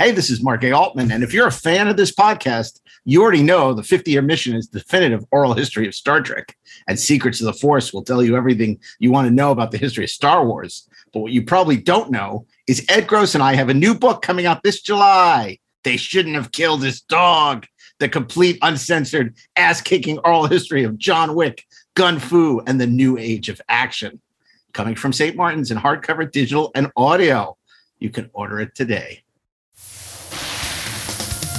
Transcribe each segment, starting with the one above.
Hey, this is Mark A. Altman. And if you're a fan of this podcast, you already know the 50 year mission is definitive oral history of Star Trek. And Secrets of the Force will tell you everything you want to know about the history of Star Wars. But what you probably don't know is Ed Gross and I have a new book coming out this July. They shouldn't have killed his dog. The complete, uncensored, ass kicking oral history of John Wick, Gun Fu, and the new age of action. Coming from St. Martin's in hardcover, digital, and audio. You can order it today.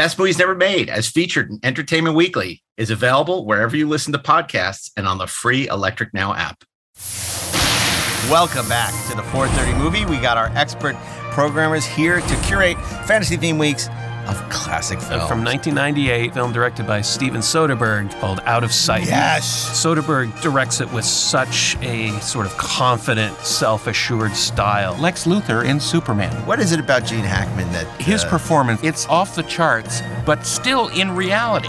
Best Movies Never Made, as featured in Entertainment Weekly, is available wherever you listen to podcasts and on the free Electric Now app. Welcome back to the 430 movie. We got our expert programmers here to curate fantasy theme weeks of classic films. From 1998, film directed by Steven Soderbergh called Out of Sight. yes. Soderbergh directs it with such a sort of confident, self-assured style. Lex Luthor in Superman. What is it about Gene Hackman that His uh, performance, it's off the charts, but still in reality,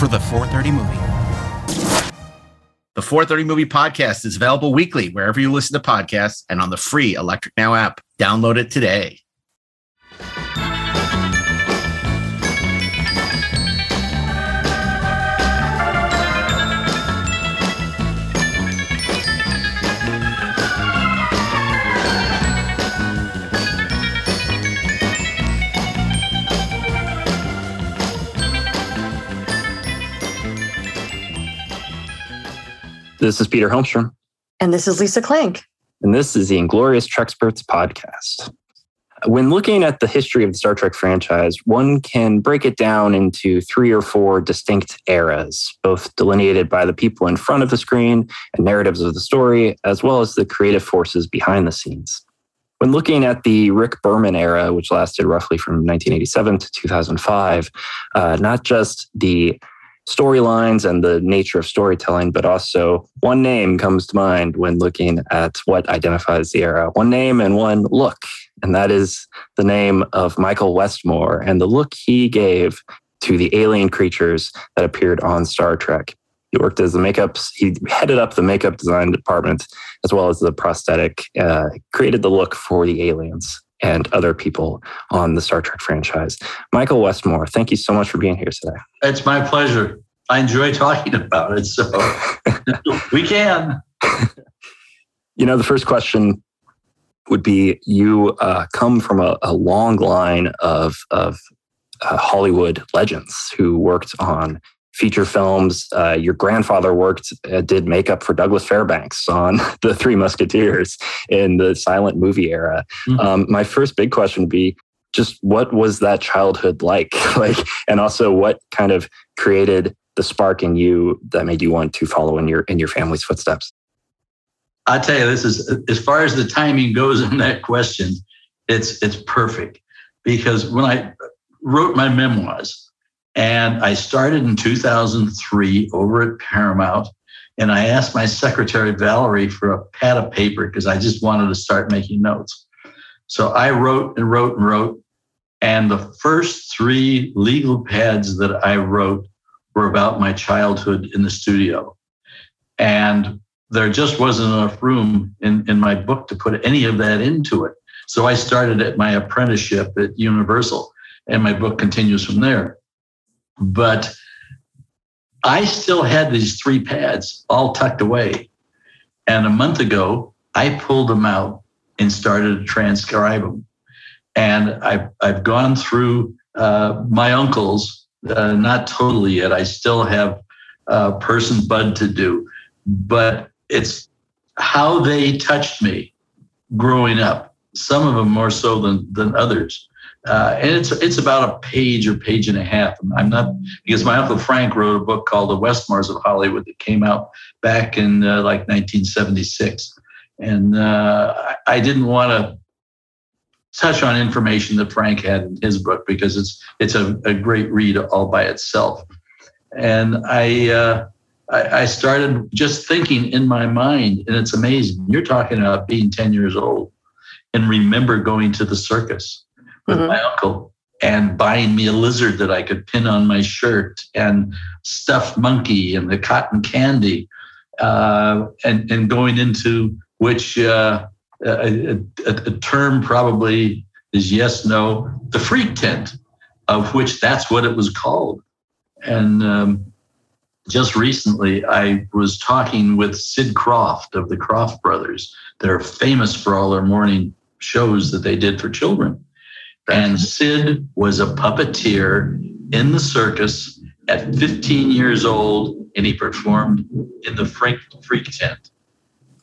for the 430 movie. The 430 Movie Podcast is available weekly wherever you listen to podcasts and on the free Electric Now app. Download it today. This is Peter Holmstrom, And this is Lisa Klink. and this is the Inglorious Treksperts podcast. When looking at the history of the Star Trek franchise, one can break it down into three or four distinct eras, both delineated by the people in front of the screen and narratives of the story, as well as the creative forces behind the scenes. When looking at the Rick Berman era, which lasted roughly from 1987 to 2005, uh, not just the storylines and the nature of storytelling, but also one name comes to mind when looking at what identifies the era. One name and one look, and that is the name of Michael Westmore and the look he gave to the alien creatures that appeared on Star Trek. He worked as the makeup, he headed up the makeup design department as well as the prosthetic, uh, created the look for the aliens and other people on the Star Trek franchise. Michael Westmore, thank you so much for being here today. It's my pleasure. I enjoy talking about it. So we can. You know, the first question would be you uh, come from a, a long line of, of uh, Hollywood legends who worked on feature films. Uh, your grandfather worked, uh, did makeup for Douglas Fairbanks on The Three Musketeers in the silent movie era. Mhm. Um, my first big question would be just what was that childhood like? like, and also what kind of created the spark in you that made you want to follow in your in your family's footsteps? I tell you, this is as far as the timing goes in that question, it's it's perfect because when I wrote my memoirs and I started in 2003 over at Paramount and I asked my secretary Valerie for a pad of paper because I just wanted to start making notes. So I wrote and wrote and wrote and the first 3 legal pads that I wrote were about my childhood in the studio. And there just wasn't enough room in, in my book to put any of that into it. So I started at my apprenticeship at Universal, and my book continues from there. But I still had these three pads all tucked away. And a month ago, I pulled them out and started to transcribe them. And I've, I've gone through uh, my uncles, uh, not totally yet. I still have uh, person bud to do, but it's how they touched me growing up. Some of them more so than than others. Uh, and it's it's about a page or page and a half. I'm not because my uncle Frank wrote a book called The Westmores of Hollywood that came out back in uh, like 1976, and uh, I didn't want to touch on information that Frank had in his book because it's it's a, a great read all by itself. And I, uh, I I started just thinking in my mind, and it's amazing. You're talking about being 10 years old and remember going to the circus with mm-hmm. my uncle and buying me a lizard that I could pin on my shirt and stuffed monkey and the cotton candy uh, and, and going into which uh, a, a, a, term probably is yes, no, the freak tent, of which that's what it was called. And um, just recently, I was talking with Sid Krofft of the Krofft brothers. They're famous for all their morning shows that they did for children. And Sid was a puppeteer in the circus at 15 years old, and he performed in the Freak, freak tent.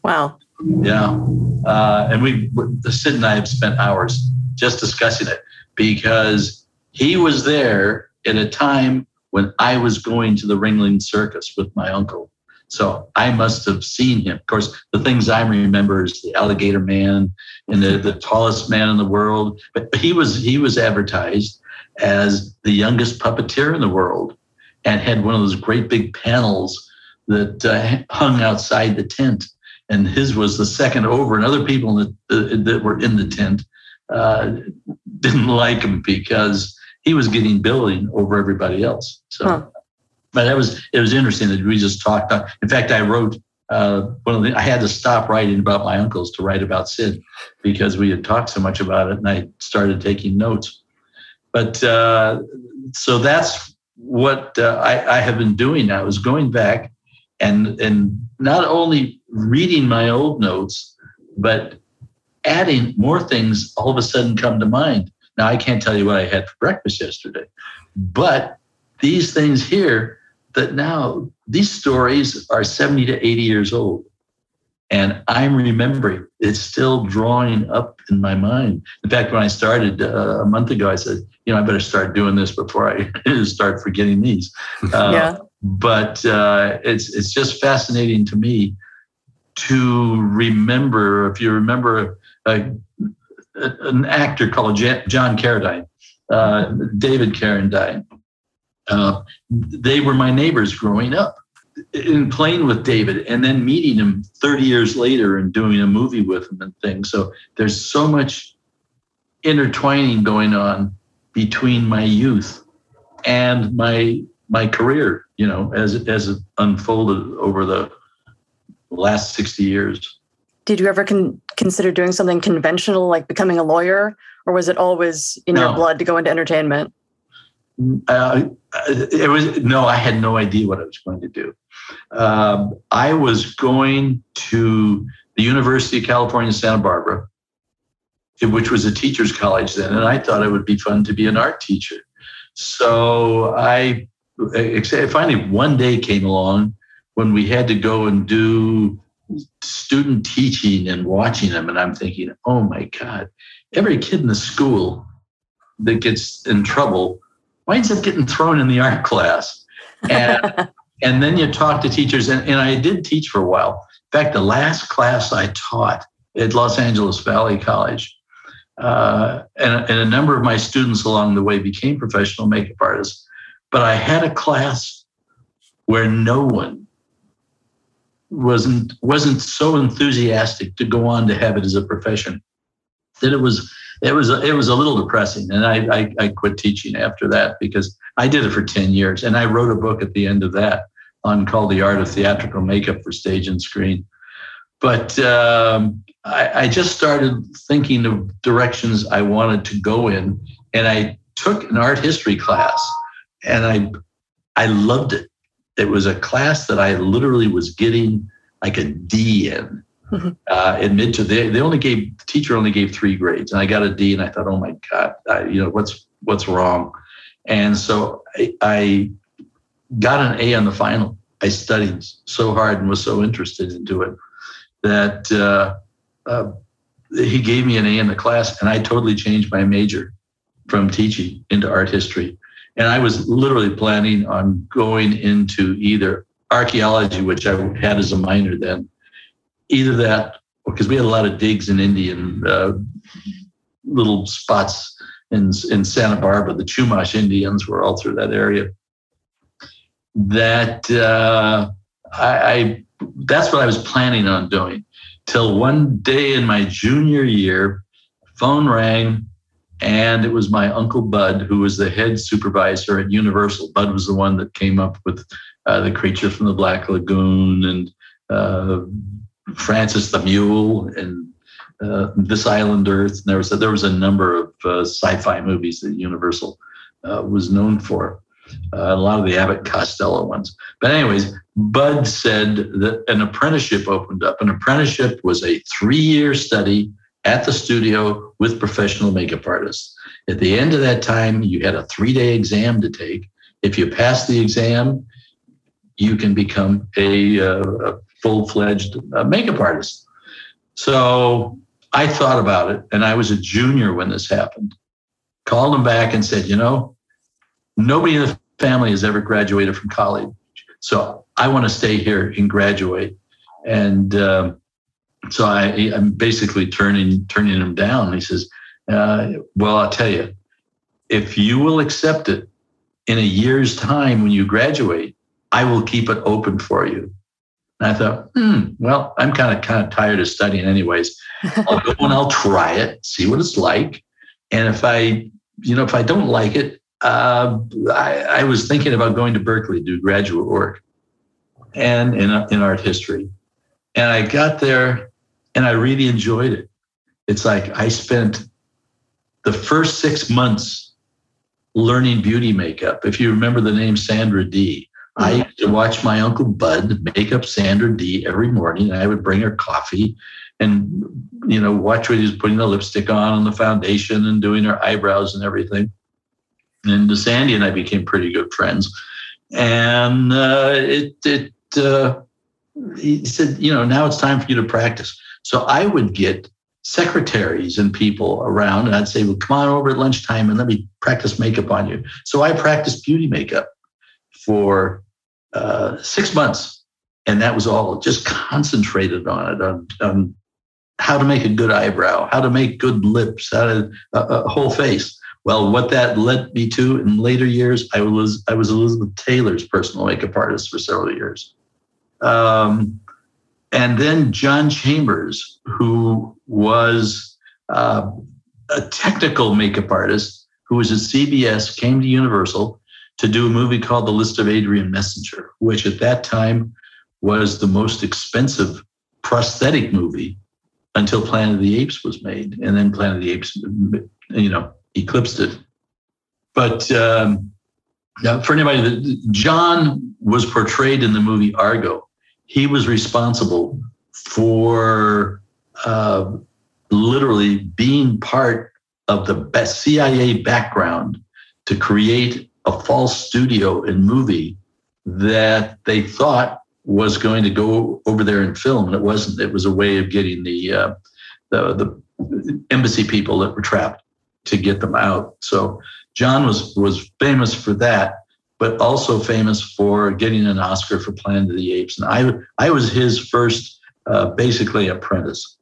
Wow. Yeah. Uh, and we, Sid and I have spent hours just discussing it because he was there at a time when I was going to the Ringling Circus with my uncle. So I must have seen him. Of course, the things I remember is the alligator man and the, the tallest man in the world. But he was he was advertised as the youngest puppeteer in the world and had one of those great big panels that uh, hung outside the tent. And his was the second over, and other people that, uh, that were in the tent uh, didn't like him because he was getting billing over everybody else. So huh but that was it was interesting that we just talked. About, In fact, I wrote uh, one of the, I had to stop writing about my uncles to write about Sid because we had talked so much about it, and I started taking notes. But uh, so that's what uh, I, I have been doing now is going back and and not only reading my old notes, but adding more things. All of a sudden, come to mind. Now I can't tell you what I had for breakfast yesterday, but these things here that now these stories are 70 to 80 years old. And I'm remembering it's still drawing up in my mind. In fact, when I started uh, a month ago, I said, you know, I better start doing this before I start forgetting these. Uh, yeah. But uh, it's it's just fascinating to me to remember. If you remember a, an actor called John Carradine, uh, David Carradine, uh, they were my neighbors growing up. In playing with David and then meeting him 30 years later and doing a movie with him and things. So there's so much intertwining going on between my youth and my my career, you know, as as it unfolded over the last 60 years. Did you ever con- consider doing something conventional like becoming a lawyer or was it always in no. your blood to go into entertainment? Uh, it was no, I had no idea what I was going to do. Um, I was going to the University of California, Santa Barbara, which was a teacher's college then, and I thought it would be fun to be an art teacher. So I finally one day came along when we had to go and do student teaching and watching them, and I'm thinking, oh my God, every kid in the school that gets in trouble winds up getting thrown in the art class. And, and then you talk to teachers, and, and I did teach for a while. In fact, the last class I taught at Los Angeles Valley College, uh, and, and a number of my students along the way became professional makeup artists. But I had a class where no one wasn't wasn't so enthusiastic to go on to have it as a profession that it was it was it was a little depressing, and I, I, I quit teaching after that because I did it for ten years, and I wrote a book at the end of that on called "The Art of Theatrical Makeup for Stage and Screen." But um, I, I just started thinking of directions I wanted to go in, and I took an art history class, and I I loved it. It was a class that I literally was getting like a D in uh, admit to they, they only gave the teacher only gave three grades and i got a d and i thought oh my god I, you know what's what's wrong. And so I, I got an A on the final. I studied so hard and was so interested into it that uh, uh, he gave me an A in the class, and I totally changed my major from teaching into art history. And I was literally planning on going into either archaeology, which I had as a minor then, either that, because we had a lot of digs in Indian uh, little spots in, in Santa Barbara. The Chumash Indians were all through that area. That uh, I, I that's what I was planning on doing. Till one day in my junior year, phone rang and it was my uncle Bud, who was the head supervisor at Universal. Bud was the one that came up with uh, the creature from the Black Lagoon and uh, Francis the Mule and uh, This Island Earth. And there was a, there was a number of uh, sci-fi movies that Universal uh, was known for. Uh, a lot of the Abbott Costello ones. But anyways, Bud said that an apprenticeship opened up. An apprenticeship was a three-year study at the studio with professional makeup artists. At the end of that time, you had a three day exam to take. If you pass the exam, you can become a, uh, a full fledged uh, makeup artist. So I thought about it, and I was a junior when this happened. Called him back and said, You know, nobody in the family has ever graduated from college. So I want to stay here and graduate. And um, so I, am basically turning turning him down. He says, uh, "Well, I'll tell you, if you will accept it in a year's time when you graduate, I will keep it open for you." And I thought, hmm, well, I'm kind of kind of tired of studying, anyways. I'll go and I'll try it, see what it's like, and if I, you know, if I don't like it, uh, I, I was thinking about going to Berkeley to do graduate work, and in in art history. And I got there and I really enjoyed it. It's like I spent the first six months learning beauty makeup. If you remember the name Sandra Dee, I used to watch my uncle Bud make up Sandra Dee every morning. I would bring her coffee and you know watch what he was putting the lipstick on and the foundation and doing her eyebrows and everything. And the Sandy and I became pretty good friends. And uh, it it uh, he said, you know, now it's time for you to practice. So I would get secretaries and people around, and I'd say, well, come on over at lunchtime and let me practice makeup on you. So I practiced beauty makeup for uh, six months. And that was all just concentrated on it, on, on how to make a good eyebrow, how to make good lips, how to a, whole face. Well, what that led me to in later years, I was I was Elizabeth Taylor's personal makeup artist for several years. Um, and then John Chambers, who was uh, a technical makeup artist who was at CBS, came to Universal to do a movie called The List of Adrian Messenger, which at that time was the most expensive prosthetic movie until Planet of the Apes was made. And then Planet of the Apes, you know, eclipsed it. But um, for anybody that John was portrayed in the movie Argo he was responsible for uh, literally being part of the best CIA background to create a false studio and movie that they thought was going to go over there and film, and it wasn't. It was a way of getting the uh, the, the embassy people that were trapped to get them out. So John was was famous for that but also famous for getting an Oscar for Planet of the Apes. And I, I was his first, uh, basically, apprentice.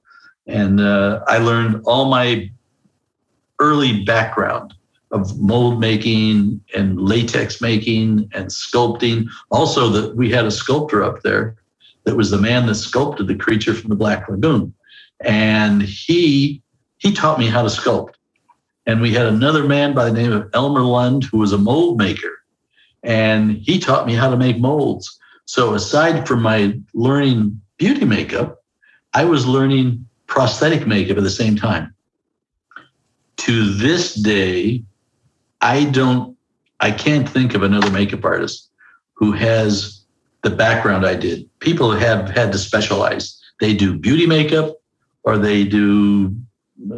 And uh, I learned all my early background of mold making and latex making and sculpting. Also, that we had a sculptor up there that was the man that sculpted the creature from the Black Lagoon, and he he taught me how to sculpt. And we had another man by the name of Elmer Lund who was a mold maker, and he taught me how to make molds. So aside from my learning beauty makeup, I was learning prosthetic makeup at the same time. To this day, I don't, I can't think of another makeup artist who has the background I did. People have had to specialize. They do beauty makeup or they do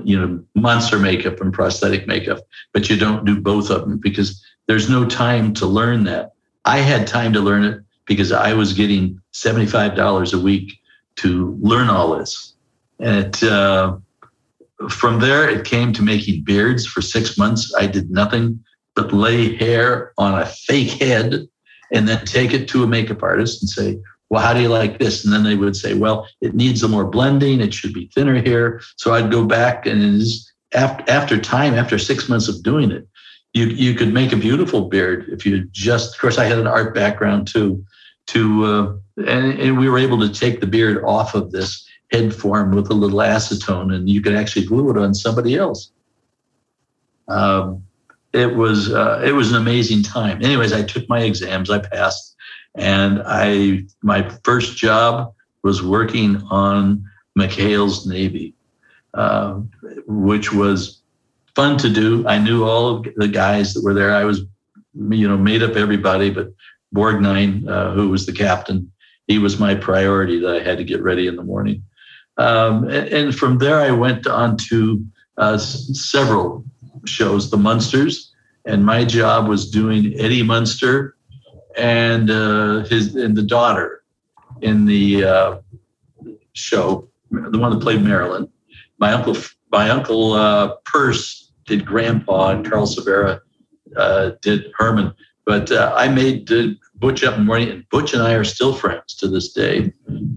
you know, monster makeup and prosthetic makeup, but you don't do both of them because there's no time to learn that. I had time to learn it because I was getting $75 a week to learn all this. And it, uh, from there, it came to making beards for six months. I did nothing but lay hair on a fake head and then take it to a makeup artist and say, well, how do you like this? And then they would say, well, it needs a more blending. It should be thinner here. So I'd go back and after, after time, after six months of doing it, you, you could make a beautiful beard if you just, of course, I had an art background too, to, uh, and, and we were able to take the beard off of this head form with a little acetone and you could actually glue it on somebody else. Um, it was, uh, it was an amazing time. Anyways, I took my exams, I passed and I, my first job was working on McHale's Navy, uh, which was fun to do. I knew all of the guys that were there. I was, you know, made up everybody, but Borgnine, uh, who was the captain, he was my priority that I had to get ready in the morning. Um, and, from there, I went on to uh, several shows, the Munsters, and my job was doing Eddie Munster and uh, his and the daughter in the uh, show, the one that played Marilyn. My uncle, my uncle uh, Perce did Grandpa, and Karl Silvera uh, did Herman. But uh, I made Butch up in the morning, and Butch and I are still friends to this day.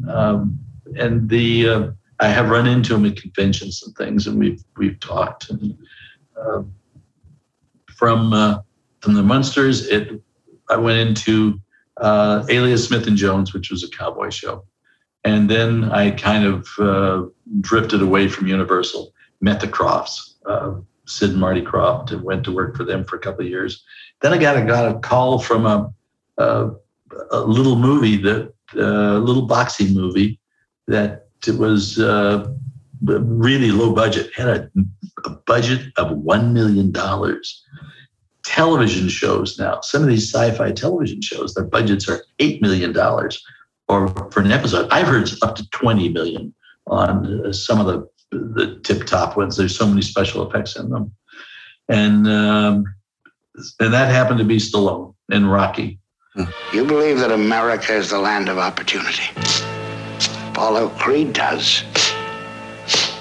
Um, and the uh, I have run into him at conventions and things, and we've we've talked. And, um, from from the Munsters, it I went into uh, Alias Smith and Jones, which was a cowboy show. And then I kind of uh, drifted away from Universal, met the Kroffts, uh, Sid and Marty Krofft, and went to work for them for a couple of years. Then I got a, got a call from a, a, a little movie, that a uh, little boxing movie that it was uh, really low budget, had a, a budget of $1 million television shows now. Some of these sci-fi television shows, their budgets are eight million dollars, or for an episode, I've heard it's up to twenty million on uh, some of the the tip-top ones. There's so many special effects in them, and um, and that happened to be Stallone in Rocky. You believe that America is the land of opportunity. Apollo Creed does.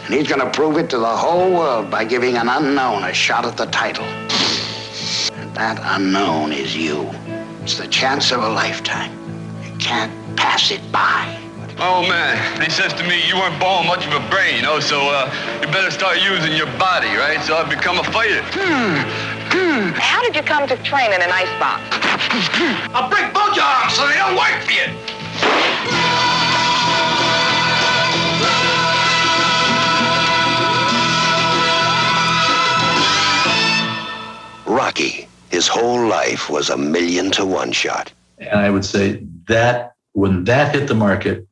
And he's going to prove it to the whole world by giving an unknown a shot at the title. And that unknown is you. It's the chance of a lifetime. You can't pass it by. Oh man, he says to me, you weren't born much of a brain, you know, so uh, you better start using your body, right? So I've become a fighter. Hmm. Hmm. How did you come to train in an icebox? I'll break both your arms so they don't work for you. Rocky, his whole life was a million to one shot. And I would say that when that hit the market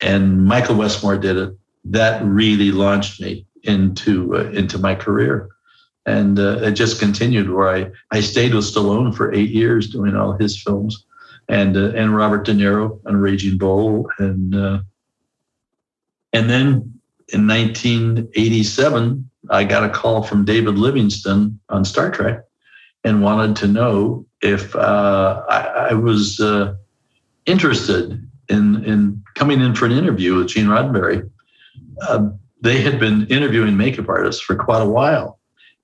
and Michael Westmore did it, that really launched me into uh, into my career. And uh, it just continued where I, I stayed with Stallone for eight years doing all his films and uh, and Robert De Niro on Raging Bull and uh, and then in 1987 I got a call from David Livingston on Star Trek and wanted to know if uh, I, I, was uh, interested in, in coming in for an interview with Gene Roddenberry. Uh, they had been interviewing makeup artists for quite a while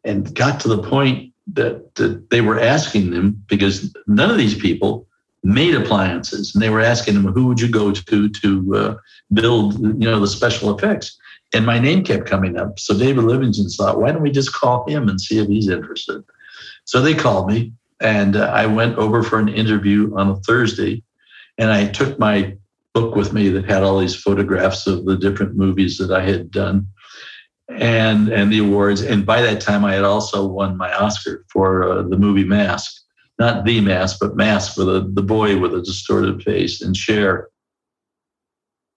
and got to the point that, that they were asking them because none of these people made appliances and they were asking them who would you go to to uh, build you know the special effects? And my name kept coming up. So david livingston thought why don't we just call him and see if he's interested so they called me, and uh, I went over for an interview on a Thursday, and I took my book with me that had all these photographs of the different movies that I had done and and the awards. And by that time, I had also won my Oscar for uh, the movie Mask, not the Mask, but Mask with the the boy with a distorted face and Cher.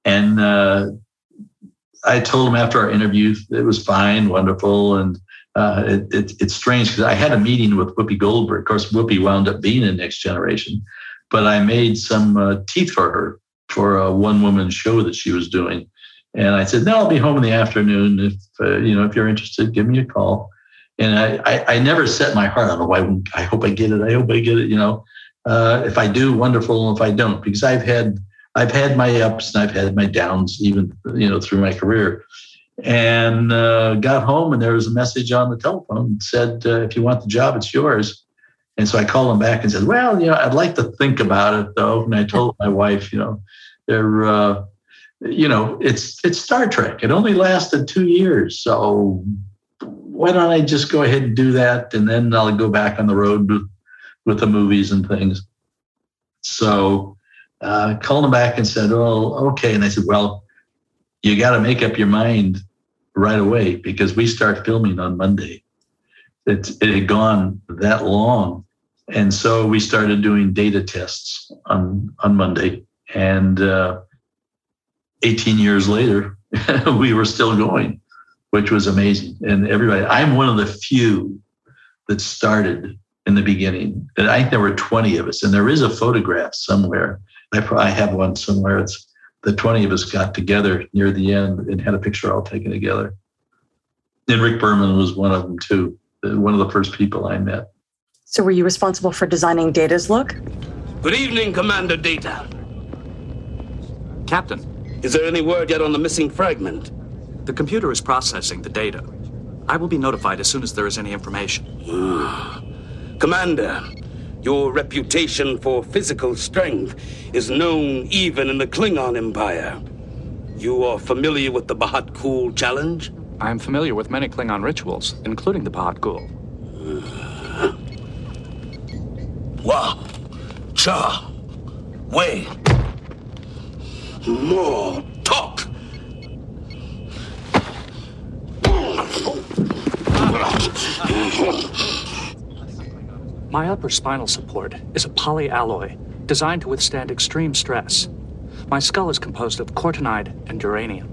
And uh, I told him after our interview it was fine, wonderful, and uh, it, it, it's strange because I had a meeting with Whoopi Goldberg. Of course, Whoopi wound up being in Next Generation, but I made some uh, teeth for her for a one woman show that she was doing. And I said, no, I'll be home in the afternoon. If, uh, you know, if you're interested, give me a call. And I, I, I never set my heart on, oh, I, I hope I get it. I hope I get it. You know, uh, if I do, wonderful. If I don't, because I've had, I've had my ups and I've had my downs, even, you know, through my career and uh, got home and there was a message on the telephone said uh, if you want the job it's yours. And so i called him back and said well you know i'd like to think about it though. And i told my wife you know they're uh, you know it's it's star trek. It only lasted two years so why don't i just go ahead and do that and then i'll go back on the road with, with the movies and things. So uh, called him back and said well okay. And i said well you got to make up your mind right away because we start filming on Monday. It, it had gone that long. And so we started doing data tests on, on Monday. And uh, 18 years later, we were still going, which was amazing. And everybody, I'm one of the few that started in the beginning. And I think there were 20 of us, and there is a photograph somewhere. I, I have one somewhere. It's the 20 of us got together near the end and had a picture all taken together. And Rick Berman was one of them too, uh, one of the first people I met. So were you responsible for designing Data's look? Good evening, Commander Data. Captain. Is there any word yet on the missing fragment? The computer is processing the data. I will be notified as soon as there is any information. Ah. Commander, your reputation for physical strength is known even in the Klingon Empire. You are familiar with the Bahat Kul challenge? I am familiar with many Klingon rituals, including the Bahat Kul. Wa, Cha, Wei. More talk. My upper spinal support is a polyalloy designed to withstand extreme stress. My skull is composed of cortenide and duranium.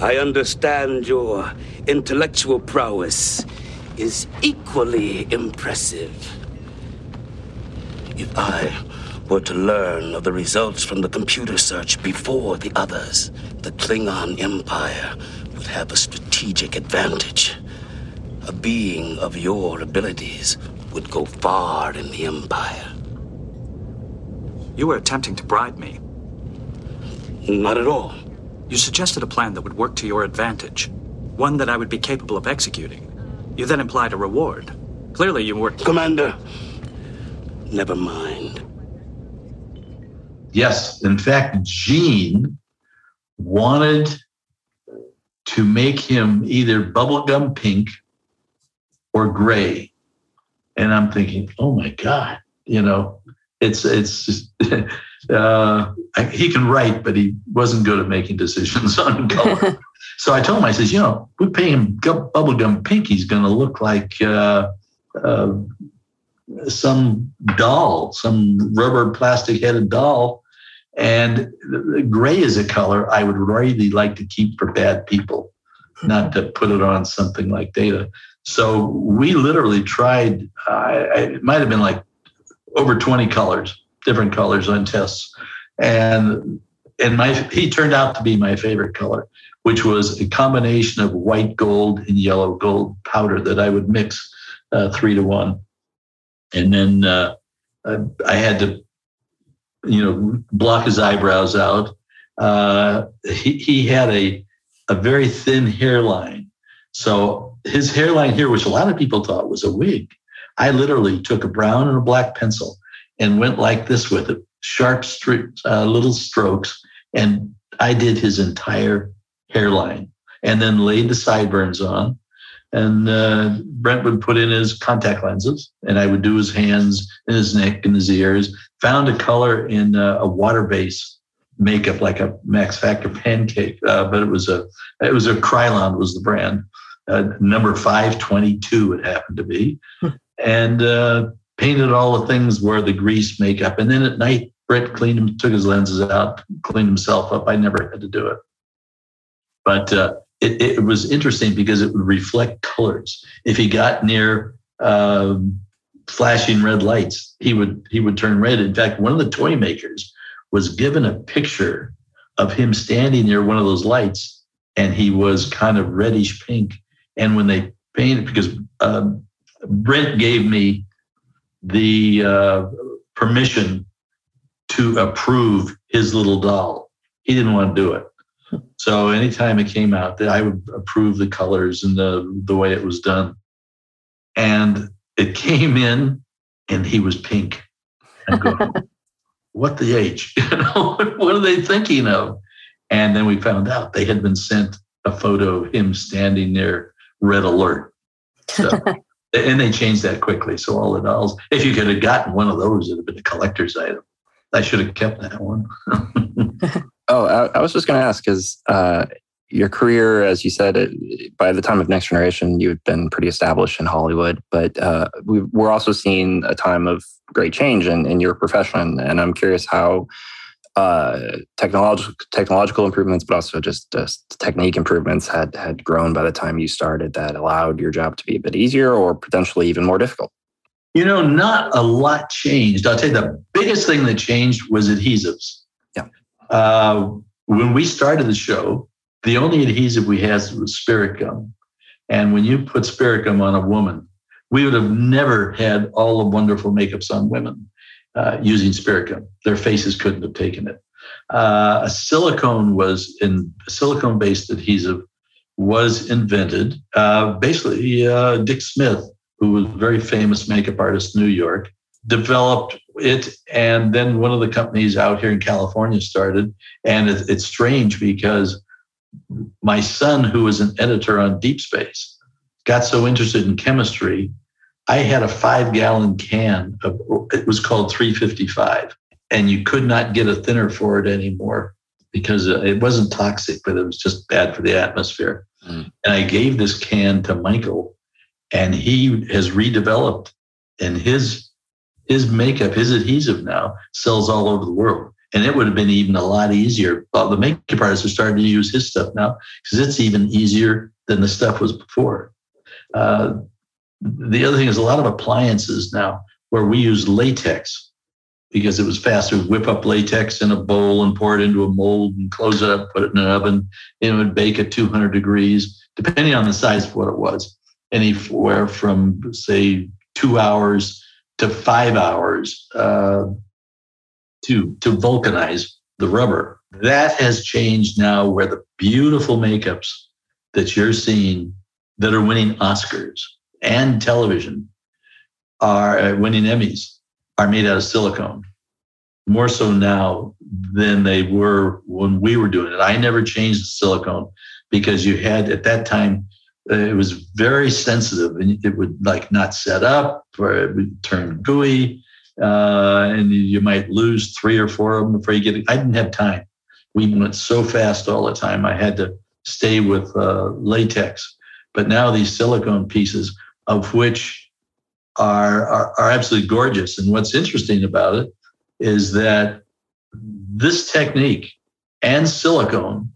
I understand your intellectual prowess is equally impressive. If I were to learn of the results from the computer search before the others, the Klingon Empire would have a strategic advantage. A being of your abilities would go far in the Empire. You were attempting to bribe me. Not at all. You suggested a plan that would work to your advantage, one that I would be capable of executing. You then implied a reward. Clearly, you were. Commander, Never mind. Yes. In fact, Gene wanted to make him either bubblegum pink or gray. And I'm thinking, oh my God, you know, it's, it's just, uh, he can write, but he wasn't good at making decisions on color. so I told him, I says, you know, we pay him bubblegum pink. He's going to look like, uh, uh, some doll, some rubber plastic headed doll. And gray is a color I would really like to keep for bad people, not to put it on something like data. So we literally tried, uh, it might have been like over 20 colors, different colors on tests. And and my he turned out to be my favorite color, which was a combination of white gold and yellow gold powder that I would mix uh, three to one and then uh, I had to, you know, block his eyebrows out. Uh, he he had a a very thin hairline, so his hairline here, which a lot of people thought was a wig, I literally took a brown and a black pencil and went like this with it, sharp stri- uh, little strokes, and I did his entire hairline, and then laid the sideburns on and uh, Brent would put in his contact lenses, and I would do his hands and his neck and his ears. Found a color in uh, a water base makeup, like a Max Factor pancake, uh, but it was a it was a Kryolan was the brand. Uh, number five twenty two it happened to be, hmm. and uh, painted all the things where the grease makeup. And then at night, Brent cleaned him, took his lenses out, cleaned himself up. I never had to do it, but uh, it, it was interesting because it would reflect colors. If he got near um, flashing red lights, he would he would turn red. In fact, one of the toy makers was given a picture of him standing near one of those lights, and he was kind of reddish pink. And when they painted, because um, Brent gave me the uh, permission to approve his little doll. He didn't want to do it. So anytime it came out, that I would approve the colors and the the way it was done. And it came in, and he was pink. And go, what the H? You know, what are they thinking of? And then we found out they had been sent a photo of him standing there, red alert. So, and they changed that quickly. So all the dolls, if you could have gotten one of those, it'd have been a collector's item. I should have kept that one. Oh, I, I, was just going to ask because uh, your career, as you said, it, by the time of Next Generation, you had been pretty established in Hollywood. But uh, we, are also seeing a time of great change in, in your profession. And I'm curious how uh, technological technological improvements, but also just, just technique improvements had had grown by the time you started that allowed your job to be a bit easier or potentially even more difficult. You know, not a lot changed. I'll tell you the biggest thing that changed was adhesives. Uh, when we started the show, the only adhesive we had was spirit gum. And when you put spirit gum on a woman, we would have never had all the wonderful makeups on women uh, using spirit gum. Their faces couldn't have taken it. Uh, a silicone was in silicone based adhesive was invented. Uh, basically, uh, Dick Smith, who was a very famous makeup artist in New York, developed it. And then one of the companies out here in California started. And it, it's strange because my son, who was an editor on Deep Space, got so interested in chemistry I had a five gallon can of it was called 355, and you could not get a thinner for it anymore because it wasn't toxic, but it was just bad for the atmosphere. Mm. And I gave this can to Michael, and he has redeveloped, in his his makeup, his adhesive now sells all over the world. And it would have been even a lot easier. Well, the makeup artists are starting to use his stuff now because it's even easier than the stuff was before. Uh, the other thing is a lot of appliances now where we use latex because it was faster. Whip up latex in a bowl and pour it into a mold and close it up, put it in an oven. and It would bake at 200 degrees, depending on the size of what it was. Anywhere from, say, two hours to five hours uh, to, to vulcanize the rubber. That has changed now where the beautiful makeups that you're seeing that are winning Oscars and television are uh, winning Emmys are made out of silicone. More so now than they were when we were doing it. I never changed the silicone because you had at that time it was very sensitive and it would like not set up or it would turn gooey uh, and you might lose three or four of them before you get it. I didn't have time. We went so fast all the time. I had to stay with uh, latex. But now these silicone pieces of which are, are, are absolutely gorgeous. And what's interesting about it is that this technique and silicone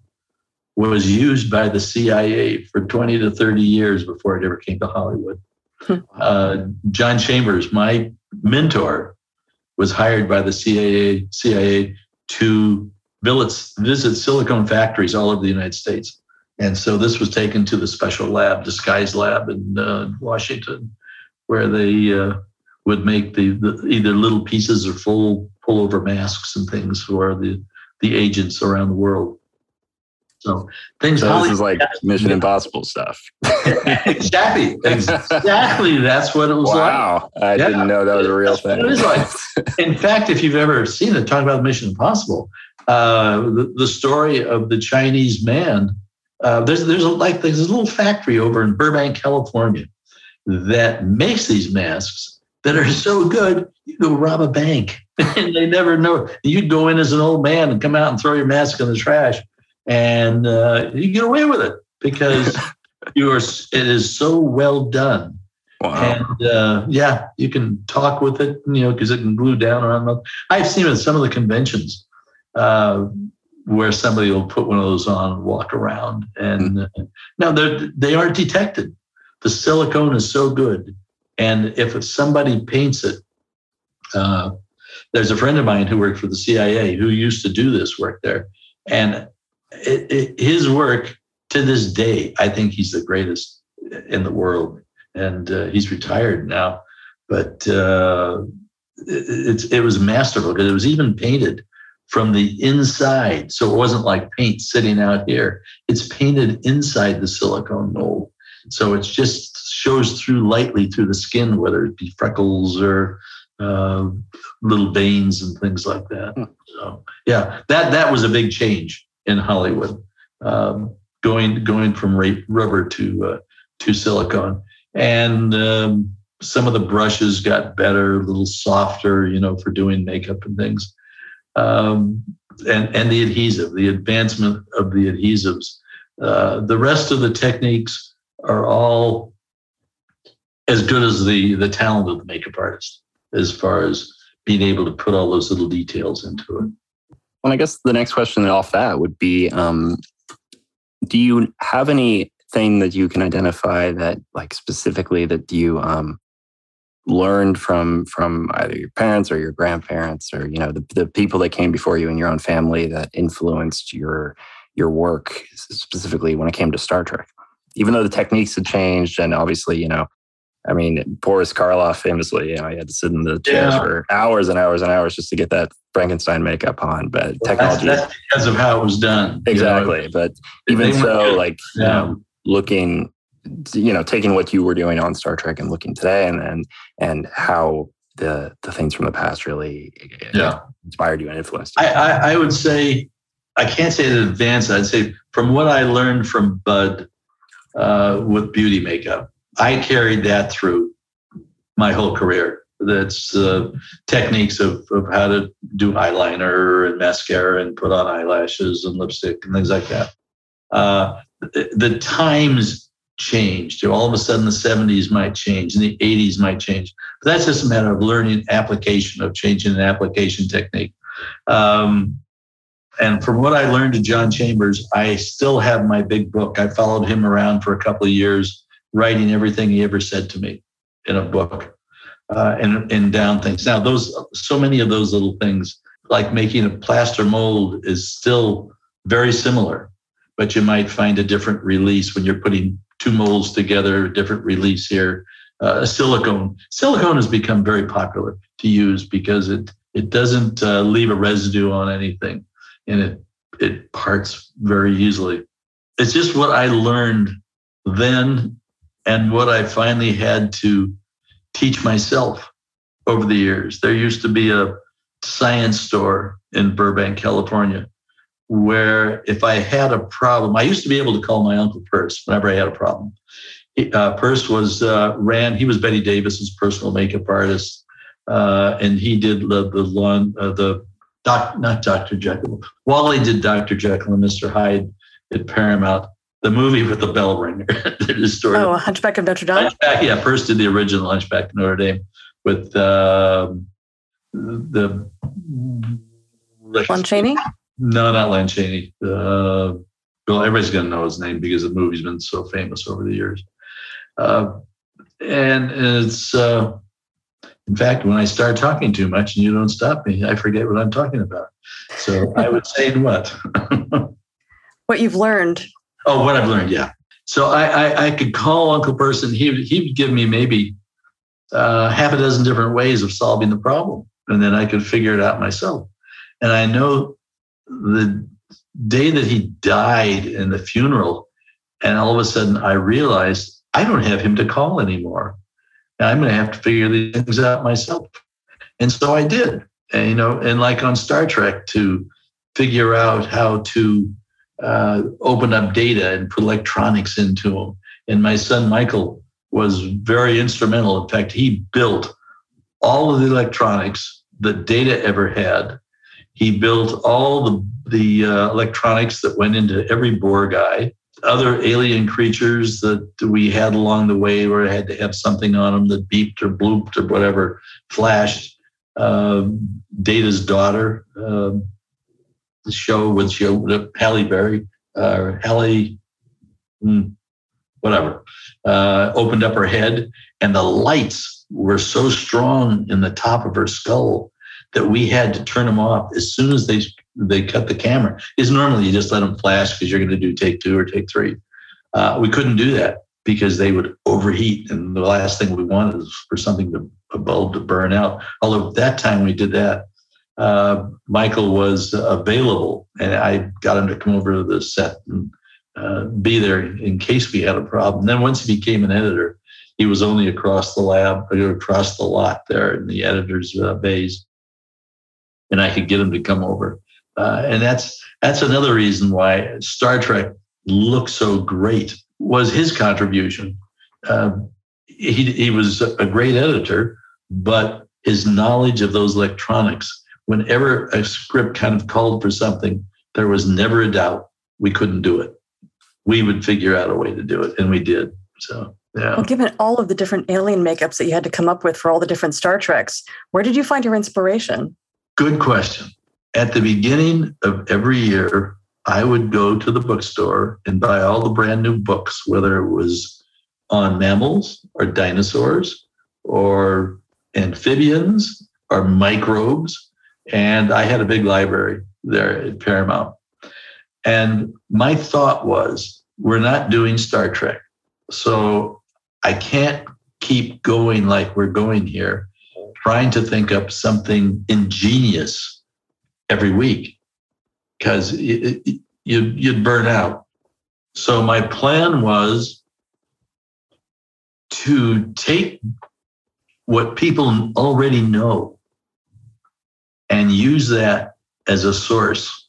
was used by the CIA for 20 to 30 years before it ever came to Hollywood. Hmm. uh, John Chambers, my mentor, was hired by the CIA, CIA to visit silicone factories all over the United States. And so this was taken to the special lab, disguise lab in uh, Washington, where they uh, would make the, the, either little pieces or full pullover masks and things for the the agents around the world. So things. So this is like Mission Impossible stuff. exactly, exactly. That's what it was wow. like. Wow, I yeah. didn't know that was a real thing. It is like. In fact, if you've ever seen it, talk about Mission Impossible, uh, the, the story of the Chinese man uh, there's there's a, like there's a little factory over in Burbank, California, that makes these masks that are so good you go rob a bank and they never know. You'd go in as an old man and come out and throw your mask in the trash, and uh, you get away with it because you are. It is so well done. Wow. And uh, yeah, you can talk with it, you know, because it can glue down around. The, I've seen it at some of the conventions. Uh, where somebody will put one of those on and walk around. And uh, now they they aren't detected. The silicone is so good, and if somebody paints it, uh, there's a friend of mine who worked for the CIA who used to do this work there, and it, it, his work to this day, I think he's the greatest in the world, and uh, he's retired now, but uh, it, it, it was masterful because it was even painted from the inside. So it wasn't like paint sitting out here. It's painted inside the silicone mold. So it just shows through lightly through the skin, whether it be freckles or uh, little veins and things like that. So yeah, that that was a big change in Hollywood, um, going going from rubber to uh, to silicone, and um, some of the brushes got better, a little softer, you know, for doing makeup and things um, and, and the adhesive, the advancement of the adhesives. Uh, the rest of the techniques are all as good as the, the talent of the makeup artist as far as being able to put all those little details into it. Well, I guess the next question off that would be um, Do you have anything that you can identify that, like, specifically that you um, learned from from either your parents or your grandparents or you know the, the people that came before you in your own family that influenced your your work specifically when it came to star trek? Even though the techniques had changed and obviously you know i mean boris karloff famously you know he had to sit in the chair yeah. for hours and hours and hours just to get that frankenstein makeup on but technology that's, that's because of how it was done exactly you know? but even so like yeah. you know looking you know taking what you were doing on star trek and looking today and and and how the the things from the past really yeah. inspired you and influenced you. I, I, I would say i can't say that advanced i'd say from what i learned from bud uh, with beauty makeup i carried that through my whole career that's uh, techniques of, of how to do eyeliner and mascara and put on eyelashes and lipstick and things like that uh, the, the times changed. All of a sudden, the 70s might change and the 80s might change. But that's just a matter of learning application, of changing an application technique. Um, and from what I learned to John Chambers, I still have my big book. I followed him around for a couple of years, writing everything he ever said to me in a book uh, and, and down things. Now, those so many of those little things, like making a plaster mold, is still very similar, but you might find a different release when you're putting two molds together, different release here. Uh, silicone. Silicone has become very popular to use because it it doesn't uh, leave a residue on anything, and it it parts very easily. It's just what I learned then, and what I finally had to teach myself over the years. There used to be a science store in Burbank, California, where if I had a problem, I used to be able to call my uncle Perce whenever I had a problem. Uh, Perce was uh, ran. He was Bette Davis's personal makeup artist, uh, and he did the the long uh, the doc not Doctor Jekyll. Wally did Doctor Jekyll and Mister Hyde at Paramount. The movie with the bell ringer. oh, Hunchback of Notre Dame. Hunchback, yeah, first did the original Hunchback of Notre Dame with um, the. Lon Chaney. No, not Lon Chaney. Uh, well, everybody's going to know his name because the movie's been so famous over the years. Uh, and it's, uh, in fact, when I start talking too much and you don't stop me, I forget what I'm talking about. So I would say what? what you've learned. Oh, what I've learned, yeah. So I, I, I could call Uncle Perce. He, he would give me maybe uh, half a dozen different ways of solving the problem. And then I could figure it out myself. And I know the day that he died in the funeral, and all of a sudden I realized I don't have him to call anymore. I'm going to have to figure these things out myself. And so I did. And, you know, and like on Star Trek, to figure out how to uh, open up data and put electronics into them. And my son Michael was very instrumental. In fact, he built all of the electronics that Data ever had he built all the, the uh, electronics that went into every Borg eye, other alien creatures that we had along the way where I had to have something on them that beeped or blooped or whatever, flashed. Uh, Data's daughter, uh, the show with she Halle Berry, uh, Halle, hmm, whatever, uh, opened up her head, and the lights were so strong in the top of her skull that we had to turn them off as soon as they they cut the camera. Is normally you just let them flash because you're going to do take two or take three. Uh, we couldn't do that because they would overheat, and the last thing we wanted was for something to a bulb to burn out. Although that time we did that, uh, Michael was available, and I got him to come over to the set and uh, be there in case we had a problem. Then once he became an editor, he was only across the lab, across the lot there in the editor's uh, bays, and I could get him to come over. Uh, and that's that's another reason why Star Trek looked so great was his contribution. Uh, he he was a great editor, but his knowledge of those electronics. Whenever a script kind of called for something, there was never a doubt we couldn't do it. We would figure out a way to do it, and we did. So yeah. Well, given all of the different alien makeups that you had to come up with for all the different Star Treks, where did you find your inspiration? Good question. At the beginning of every year, I would go to the bookstore and buy all the brand new books, whether it was on mammals or dinosaurs or amphibians or microbes. And I had a big library there at Paramount. And my thought was, we're not doing Star Trek. So I can't keep going like we're going here, trying to think up something ingenious every week because you'd, you'd burn out. So my plan was to take what people already know and use that as a source.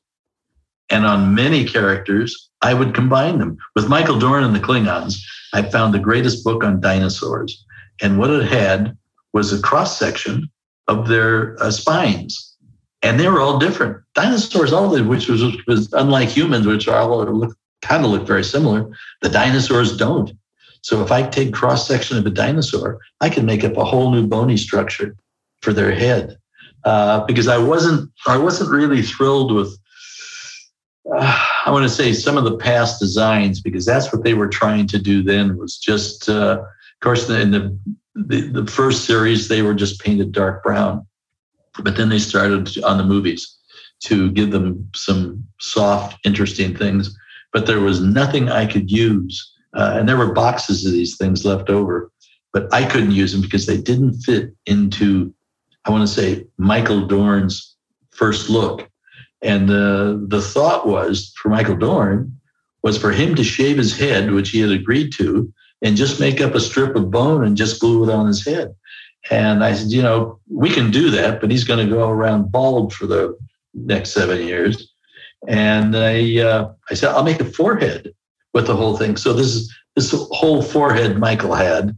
And on many characters, I would combine them. With Michael Dorn and the Klingons, I found the greatest book on dinosaurs. And what it had was a cross section of their uh, spines. And they were all different. Dinosaurs, all of which was, was unlike humans, which are all look, kind of look very similar. The dinosaurs don't. So if I take cross section of a dinosaur, I can make up a whole new bony structure for their head. Uh, because I wasn't, I wasn't really thrilled with uh, I want to say some of the past designs because that's what they were trying to do then was just, uh, of course, in the, the, the first series they were just painted dark brown, but then they started on the movies to give them some soft, interesting things. But there was nothing I could use, uh, and there were boxes of these things left over, but I couldn't use them because they didn't fit into, I want to say, Michael Dorn's first look and the, the thought was for Michael Dorn was for him to shave his head, which he had agreed to, and just make up a strip of bone and just glue it on his head. And I said, you know, we can do that, but he's going to go around bald for the next seven years. And I, uh, I said, I'll make a forehead with the whole thing. So this is this whole forehead Michael had.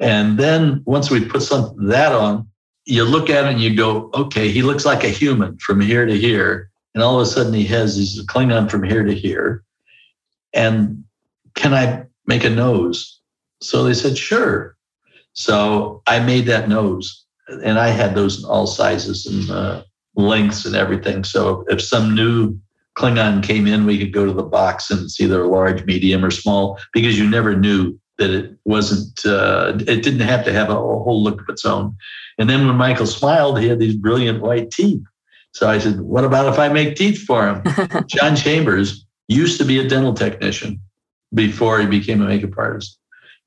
And then once we put some that on, you look at it and you go, okay, he looks like a human from here to here. And all of a sudden he has these Klingon from here to here. And can I make a nose? So they said, sure. So I made that nose. And I had those in all sizes and uh, lengths and everything. So if some new Klingon came in, we could go to the box and see either large, medium, or small, because you never knew that it wasn't, uh, it didn't have to have a whole look of its own. And then when Michael smiled, he had these brilliant white teeth. So I said, What about if I make teeth for him? John Chambers used to be a dental technician before he became a makeup artist.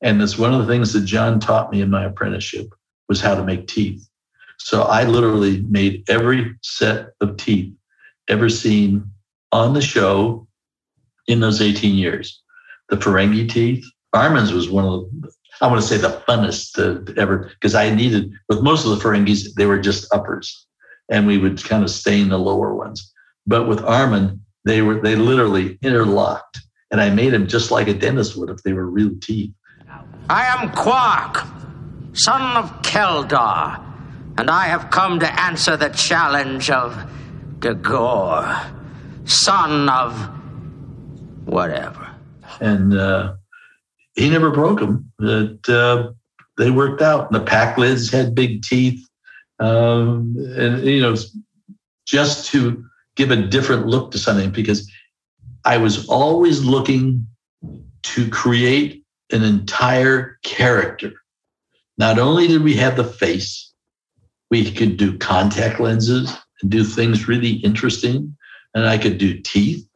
And that's one of the things that John taught me in my apprenticeship was how to make teeth. So I literally made every set of teeth ever seen on the show in those 18 years. The Ferengi teeth, Armin's was one of the, I want to say the funnest to ever, because I needed, with most of the Ferengis, they were just uppers and we would kind of stain the lower ones. But with Armin, they were they literally interlocked, and I made them just like a dentist would if they were real teeth. I am Quark, son of Keldar, and I have come to answer the challenge of D'Ghor, son of whatever. And uh, he never broke them. That uh, they worked out. The Pakleds had big teeth. Um, and, you know, just to give a different look to something because I was always looking to create an entire character. Not only did we have the face, we could do contact lenses and do things really interesting. And I could do teeth.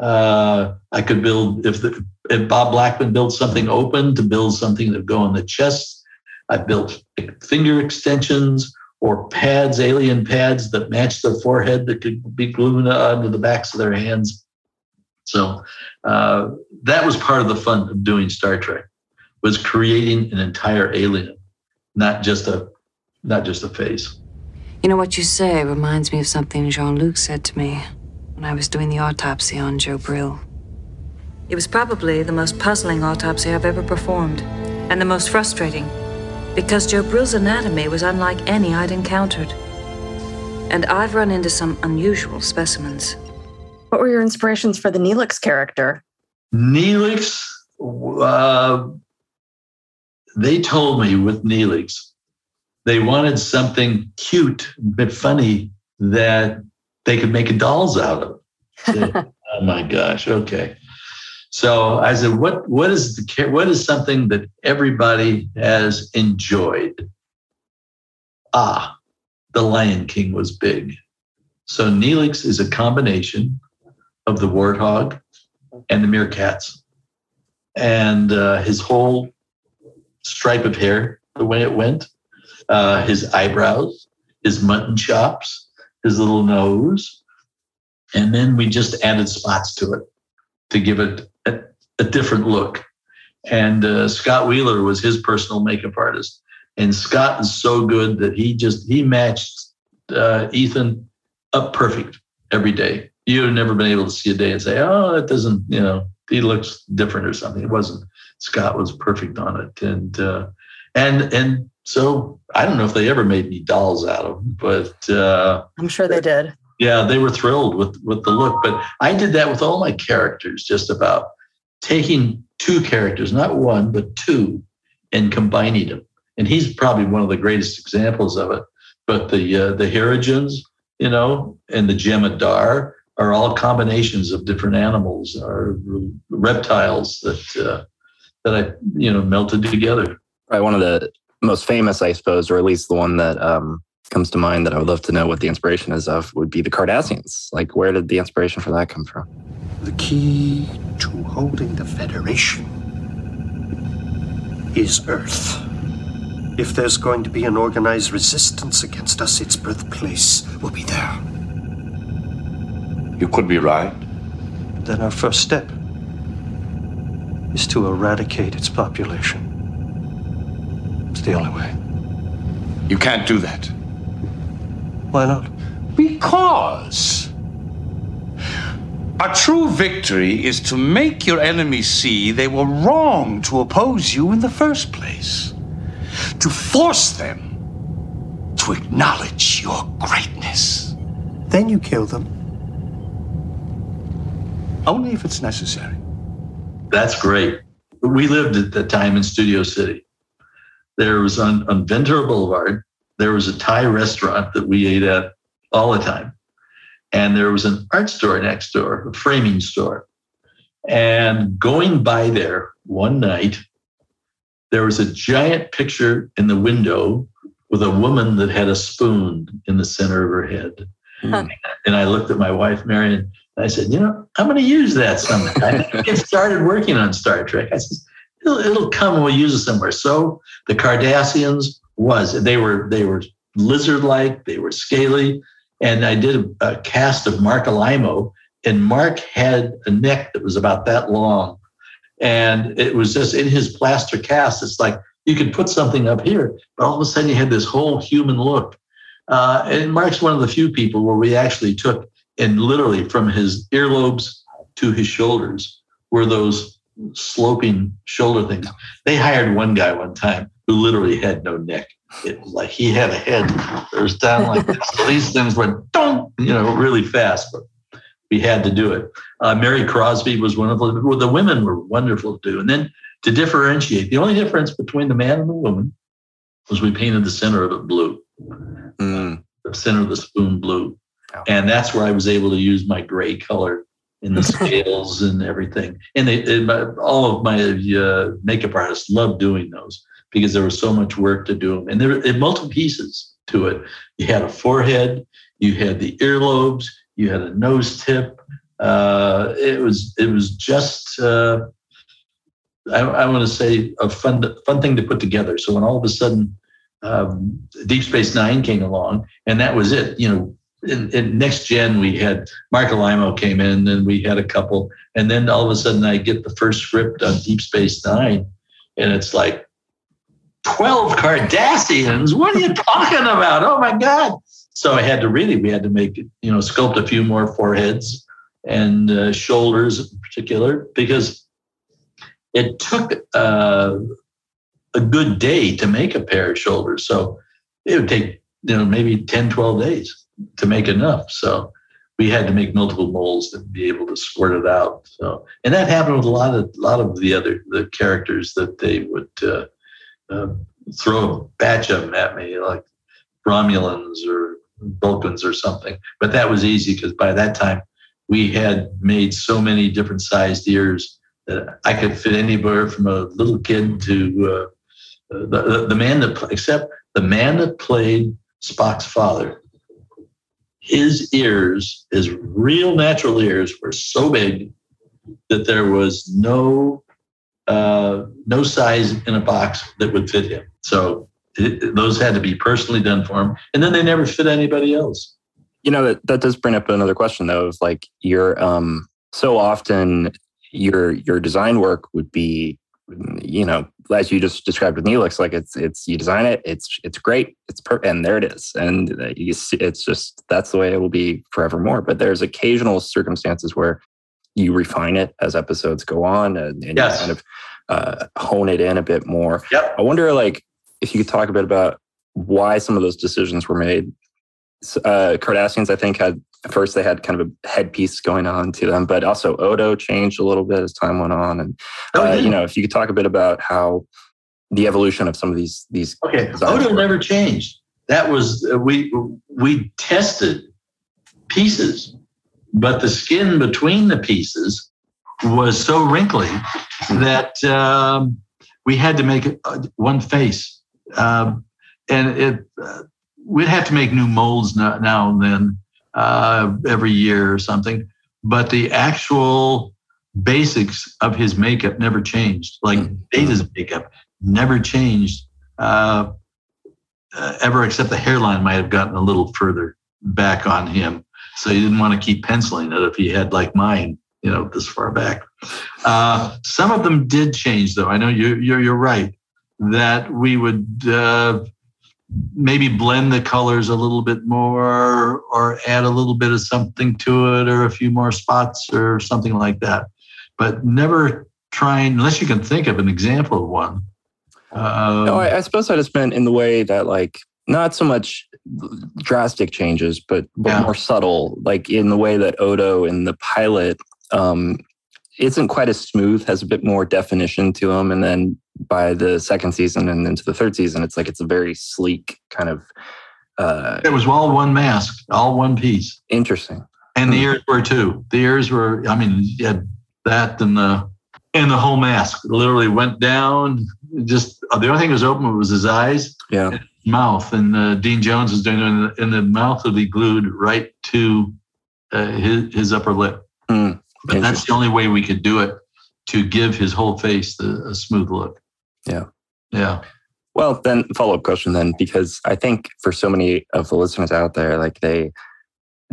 Uh, I could build, if, the, if Bob Blackman built something open, to build something that go on the chest. I built finger extensions or pads, alien pads that match their forehead that could be glued onto the backs of their hands. So uh, that was part of the fun of doing Star Trek was creating an entire alien, not just a not just a face. You know what you say reminds me of something Jean-Luc said to me when I was doing the autopsy on Jo'Bril. It was probably the most puzzling autopsy I've ever performed, and the most frustrating, because Jo'Bril's anatomy was unlike any I'd encountered. And I've run into some unusual specimens. What were your inspirations for the Neelix character? Neelix, uh, they told me with Neelix, they wanted something cute but funny that they could make dolls out of. oh my gosh! Okay, so I said, "What? What is the? What is something that everybody has enjoyed?" Ah, The Lion King was big. So Neelix is a combination of the warthog and the meerkats, and uh, his whole stripe of hair, the way it went, uh, his eyebrows, his mutton chops, his little nose, and then we just added spots to it to give it a, a different look. And uh, Scott Wheeler was his personal makeup artist, and Scott is so good that he just he matched uh, Ethan up perfect every day. You've never been able to see a day and say, "Oh, that doesn't," you know, he looks different or something. It wasn't. Scott was perfect on it, and uh, and and so I don't know if they ever made any dolls out of them, but uh, I'm sure they did. Yeah, they were thrilled with with the look. But I did that with all my characters, just about taking two characters, not one but two, and combining them. And he's probably one of the greatest examples of it. But the uh, the Hirogens, you know, and the Jem'Hadar are all combinations of different animals or reptiles that uh, that I you know melted together. Right, one of the most famous, I suppose, or at least the one that um, comes to mind that I would love to know what the inspiration is of would be the Cardassians. Like, where did the inspiration for that come from? The key to holding the Federation is Earth. If there's going to be an organized resistance against us, its birthplace will be there. You could be right. Then our first step is to eradicate its population. It's the only way. You can't do that. Why not? Because a true victory is to make your enemies see they were wrong to oppose you in the first place. To force them to acknowledge your greatness. Then you kill them. Only if it's necessary. That's great. We lived at the time in Studio City. There was on, on Ventura Boulevard, there was a Thai restaurant that we ate at all the time. And there was an art store next door, a framing store. And going by there one night, there was a giant picture in the window with a woman that had a spoon in the center of her head. Hmm. Huh. And I looked at my wife, Marion, and I said, You know, I'm going to use that sometime. I get started working on Star Trek. I said, it'll, it'll come and we'll use it somewhere. So the Cardassians was, they were, they were lizard like, they were scaly. And I did a, a cast of Marc Alaimo, and Marc had a neck that was about that long. And it was just in his plaster cast. It's like you could put something up here, but all of a sudden you had this whole human look. Uh, and Marc's one of the few people where we actually took and literally from his earlobes to his shoulders were those sloping shoulder things. They hired one guy one time who literally had no neck. It was like he had a head that was down like this. So these things went, dong, you know, really fast, but we had to do it. Uh, Mary Crosby was one of the, well, the women were wonderful to do. And then to differentiate, the only difference between the man and the woman was we painted the center of it blue, mm. the center of the spoon blue. And that's where I was able to use my gray color in the scales and everything. And, they, all of my uh, makeup artists loved doing those because there was so much work to do them. And there were multiple pieces to it. You had a forehead, you had the earlobes, you had a nose tip. Uh, it was it was just uh, I, I want to say a fun fun thing to put together. So when all of a sudden um, Deep Space Nine came along, and that was it. You know, in, in, next gen we had Marc Alaimo came in, and we had a couple, and then all of a sudden I get the first script on Deep Space Nine, and it's like twelve Cardassians. What are you talking about? Oh my god! So I had to really we had to make you know sculpt a few more foreheads and uh, shoulders in particular because it took uh, a good day to make a pair of shoulders. So it would take, you know, maybe 10, 12 days to make enough. So we had to make multiple molds and be able to squirt it out. So, and that happened with a lot of, a lot of the other, the characters that they would uh, uh, throw a batch of them at me, like Romulans or Vulcans or something. But that was easy because by that time we had made so many different sized ears that I could fit anywhere from a little kid to uh, the, the man that except the man that played Spock's father. His ears, his real natural ears, were so big that there was no uh, no size in a box that would fit him. So it, those had to be personally done for him, and then they never fit anybody else. You know that that does bring up another question though. Of like you're um, so often your your design work would be you know as you just described with Neelix like it's it's you design it it's it's great it's per and there it is and uh, you see, it's just that's the way it will be forevermore but there's occasional circumstances where you refine it as episodes go on and, and yes. you kind of uh, hone it in a bit more yep. i wonder like if you could talk a bit about why some of those decisions were made uh, Cardassians, I think, had first they had kind of a headpiece going on to them, but also Odo changed a little bit as time went on. And oh, uh, you know, if you could talk a bit about how the evolution of some of these these okay, Odo never changed. That was uh, we we tested pieces, but the skin between the pieces was so wrinkly that um, we had to make uh, one face, um, and it. Uh, we'd have to make new molds now, now and then uh, every year or something. But the actual basics of his makeup never changed. Like mm-hmm. Data's makeup never changed uh, uh, ever, except the hairline might have gotten a little further back on him. So he didn't want to keep penciling it if he had like mine, you know, this far back. Uh, some of them did change, though. I know you're you're, you're right that we would uh, maybe blend the colors a little bit more or add a little bit of something to it or a few more spots or something like that but never trying unless you can think of an example of one um, no I, I, suppose i just meant in the way that like not so much drastic changes but, but yeah. more subtle like in the way that odo in the pilot um, isn't quite as smooth, has a bit more definition to him. And then by the second season and into the third season, it's like it's a very sleek kind of. Uh, it was all one mask, all one piece. Interesting. And the hmm. ears were too. The ears were. I mean, you had that and the and the whole mask literally went down. Just the only thing that was open was his eyes. Yeah. mouth, and uh, Dean Jones was doing it, and the, and the mouth would be glued right to uh, his his upper lip. Mm. But that's the only way we could do it to give his whole face the, a smooth look. Yeah. Yeah. Well, then follow up question then, because I think for so many of the listeners out there, like they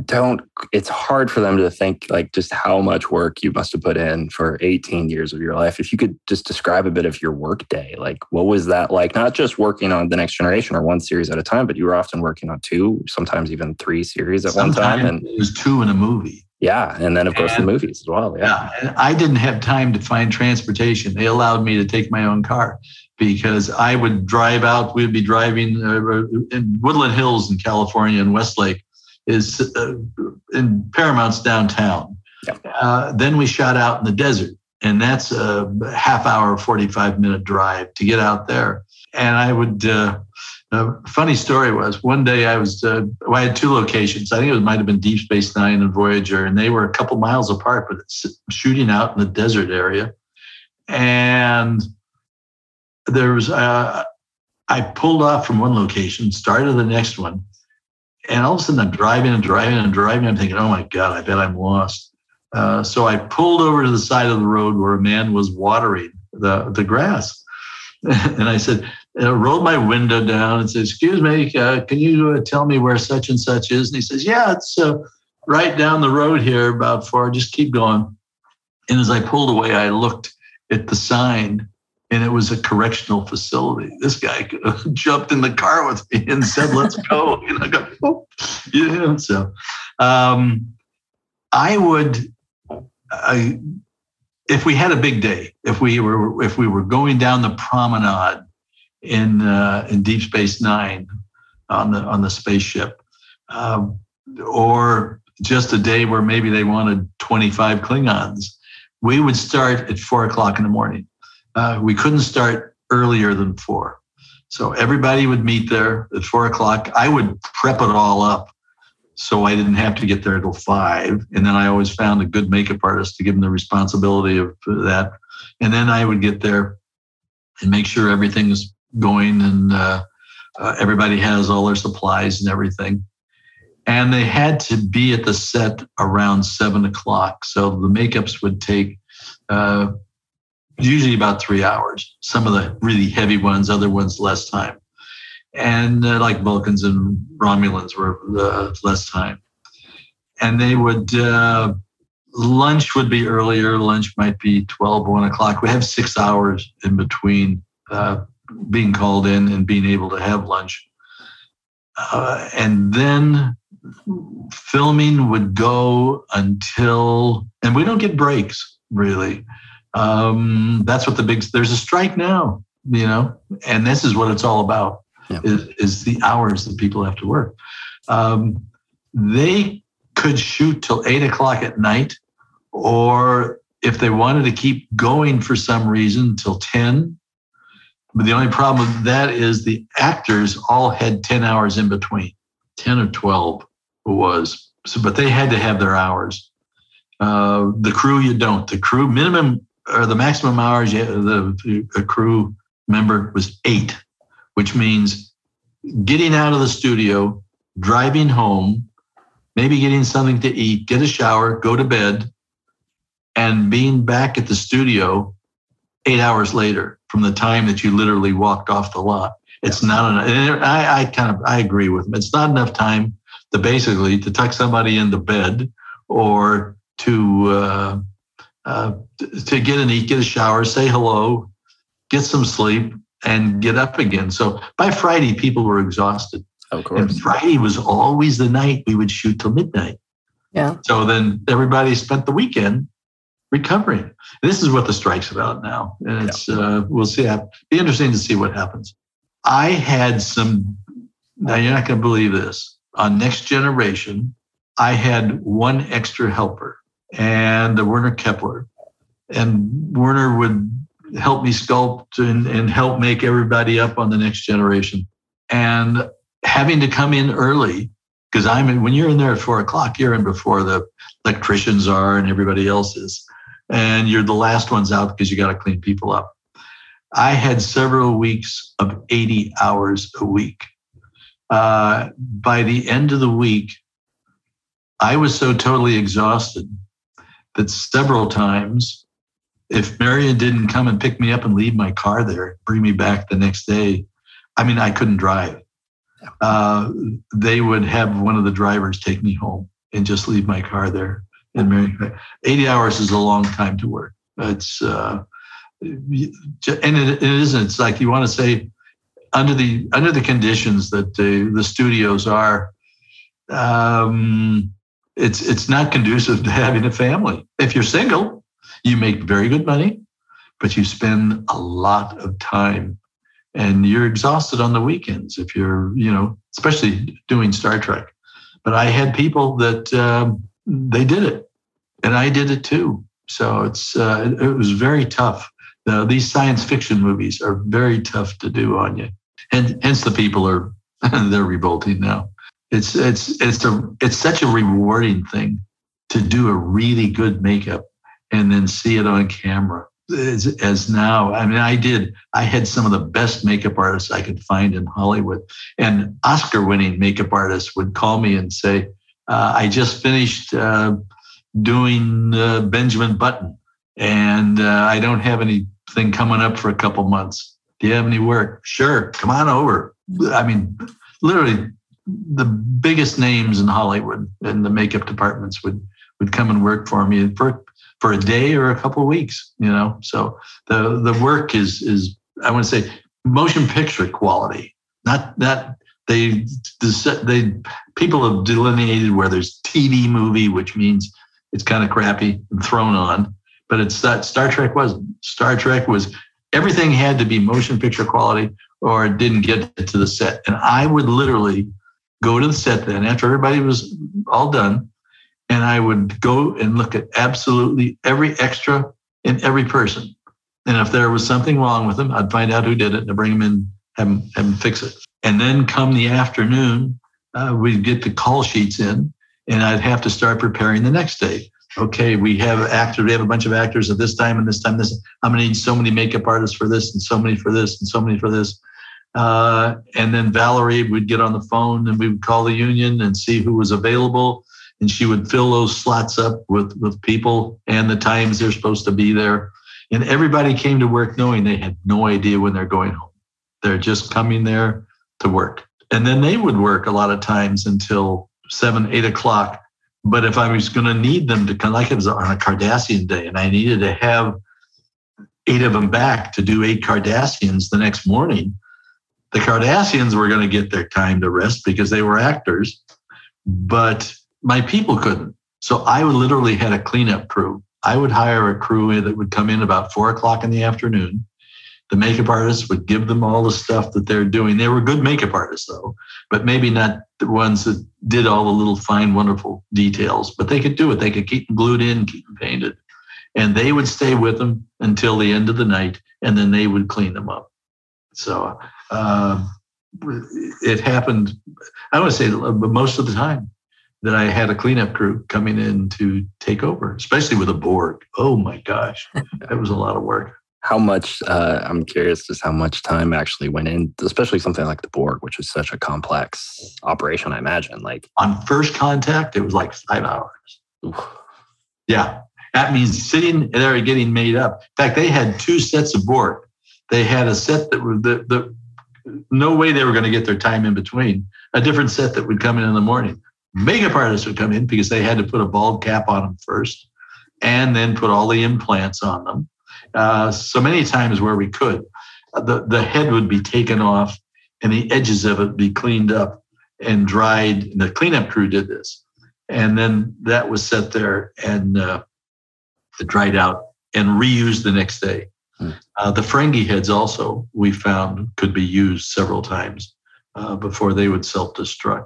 don't, it's hard for them to think like just how much work you must have put in for 18 years of your life. If you could just describe a bit of your work day, like what was that like? Not just working on the next generation or one series at a time, but you were often working on two, sometimes even three series at Sometimes one time. And it was two in a movie. Yeah, and then of course and, the movies as well. Yeah. yeah, I didn't have time to find transportation. They allowed me to take my own car because I would drive out. We'd be driving uh, in Woodland Hills in California and Westlake is uh, in Paramount's downtown. Yeah. Uh, then we shot out in the desert, and that's a half hour, forty five minute drive to get out there. And I would uh, A funny story was one day I was, uh, well, I had two locations. I think it might have been Deep Space Nine and Voyager, and they were a couple miles apart, but shooting out in the desert area. And there was, uh, I pulled off from one location, started the next one, and all of a sudden I'm driving and driving and driving. I'm thinking, oh my God, I bet I'm lost. Uh, so I pulled over to the side of the road where a man was watering the, the grass. and I said, I rolled my window down and said, excuse me, uh, can you uh, tell me where such and such is? And he says, yeah, it's uh, right down the road here about four, just keep going. And as I pulled away, I looked at the sign and it was a correctional facility. This guy jumped in the car with me and said, "Let's go." And I go, oh. yeah. So, um, I would, I, if we had a big day, if we were if we were going down the promenade in uh, in Deep Space Nine on the on the spaceship, um, or just a day where maybe they wanted 25 Klingons, we would start at four o'clock in the morning uh, we couldn't start earlier than four. So everybody would meet there at four o'clock. I would prep it all up so I didn't have to get there till five. And then I always found a good makeup artist to give them the responsibility of that. And then I would get there and make sure everything's going and uh, uh, everybody has all their supplies and everything. And they had to be at the set around seven o'clock. So the makeups would take uh, usually about three hours. Some of the really heavy ones, other ones less time. And uh, like Vulcans and Romulans were uh, less time. And they would, uh, lunch would be earlier. Lunch might be 12, 1 o'clock. We have six hours in between uh, being called in and being able to have lunch. Uh, and then filming would go until, and we don't get breaks really um, that's what the big there's a strike now you know and this is what it's all about yeah. is, is the hours that people have to work um, they could shoot till eight o'clock at night or if they wanted to keep going for some reason till 10 but the only problem with that is the actors all had 10 hours in between. 10 or 12 it was so but they had to have their hours. Uh, the crew you don't. The crew minimum or the maximum hours the, the crew member was eight, which means getting out of the studio, driving home, maybe getting something to eat, get a shower, go to bed, and being back at the studio eight hours later from the time that you literally walked off the lot. It's not enough. I, I kind of I agree with them. It's not enough time to basically to tuck somebody into bed or to uh, uh, to get an eat, get a shower, say hello, get some sleep, and get up again. So by Friday, people were exhausted. Of course. And Friday was always the night we would shoot till midnight. Yeah. So then everybody spent the weekend recovering. This is what the strike's about now. And it's, yeah. uh, we'll see. It'll be interesting to see what happens. I had some, now you're not going to believe this. On Next Generation, I had one extra helper and the Werner Keppler. And Werner would help me sculpt and, and help make everybody up on the next generation. And having to come in early, because I'm in, when you're in there at four o'clock, you're in before the electricians are and everybody else is. And you're the last ones out because you got to clean people up. I had several weeks of 80 hours a week. Uh, by the end of the week, I was so totally exhausted that several times, if Marion didn't come and pick me up and leave my car there, bring me back the next day, I mean, I couldn't drive. Uh, they would have one of the drivers take me home and just leave my car there. And Marion, 80 hours is a long time to work. It's uh, and it, it isn't. It's like you want to say under the under the conditions that the the studios are. Um, it's it's not conducive to having a family. If you're single, you make very good money, but you spend a lot of time and you're exhausted on the weekends if you're, you know, especially doing Star Trek. But I had people that um, they did it, and I did it too. So it's uh, it, was very tough. these science fiction movies are very tough to do on you. and hence the people are they're revolting now. It's it's it's a it's such a rewarding thing to do a really good makeup and then see it on camera. As, as now, I mean, I did. I had some of the best makeup artists I could find in Hollywood, and Oscar-winning makeup artists would call me and say, uh, "I just finished uh, doing uh, Benjamin Button, and uh, I don't have anything coming up for a couple months. Do you have any work? Sure, come on over." I mean, literally, the biggest names in Hollywood and the makeup departments would would come and work for me for for a day or a couple of weeks. You know, so the the work is is I want to say motion picture quality, not not they they people have delineated where there's TV movie, which means it's kind of crappy and thrown on, but it's that Star Trek wasn't. Star Trek was everything had to be motion picture quality or it didn't get to the set. And I would literally go to the set then after everybody was all done and I would go and look at absolutely every extra and every person. And if there was something wrong with them, I'd find out who did it and bring them in, have them, have them fix it. And then come the afternoon, uh, we'd get the call sheets in, and I'd have to start preparing the next day. Okay, we have actors, we have a bunch of actors at this time and this time. This I'm gonna need so many makeup artists for this, and so many for this, and so many for this. Uh, and then Valerie would get on the phone and we would call the union and see who was available and she would fill those slots up with with people and the times they're supposed to be there and everybody came to work knowing they had no idea when they're going home they're just coming there to work and then they would work a lot of times until seven eight o'clock but if i was going to need them to come like it was on a cardassian day and i needed to have eight of them back to do eight cardassians the next morning the cardassians were going to get their time to rest because they were actors but my people couldn't. So I literally had a cleanup crew. I would hire a crew that would come in about four o'clock in the afternoon. The makeup artists would give them all the stuff that they're doing. They were good makeup artists, though, but maybe not the ones that did all the little fine, wonderful details. But they could do it. They could keep them glued in, keep them painted. And they would stay with them until the end of the night, and then they would clean them up. So uh, it happened, I would say, most of the time that I had a cleanup crew coming in to take over, especially with a Borg. Oh my gosh, that was a lot of work. How much, uh, I'm curious just how much time actually went in, especially something like the Borg, which is such a complex operation, I imagine. Like on first contact, it was like five hours. Oof. Yeah. That means sitting there getting made up. In fact, they had two sets of Borg. They had a set that were the, the no way they were going to get their time in between, a different set that would come in in the morning makeup artists would come in because they had to put a bald cap on them first and then put all the implants on them. Uh, so many times where we could, uh, the, the head would be taken off and the edges of it be cleaned up and dried. And the cleanup crew did this. And then that was set there and uh, dried out and reused the next day. Hmm. Uh, the Ferengi heads also we found could be used several times uh, before they would self destruct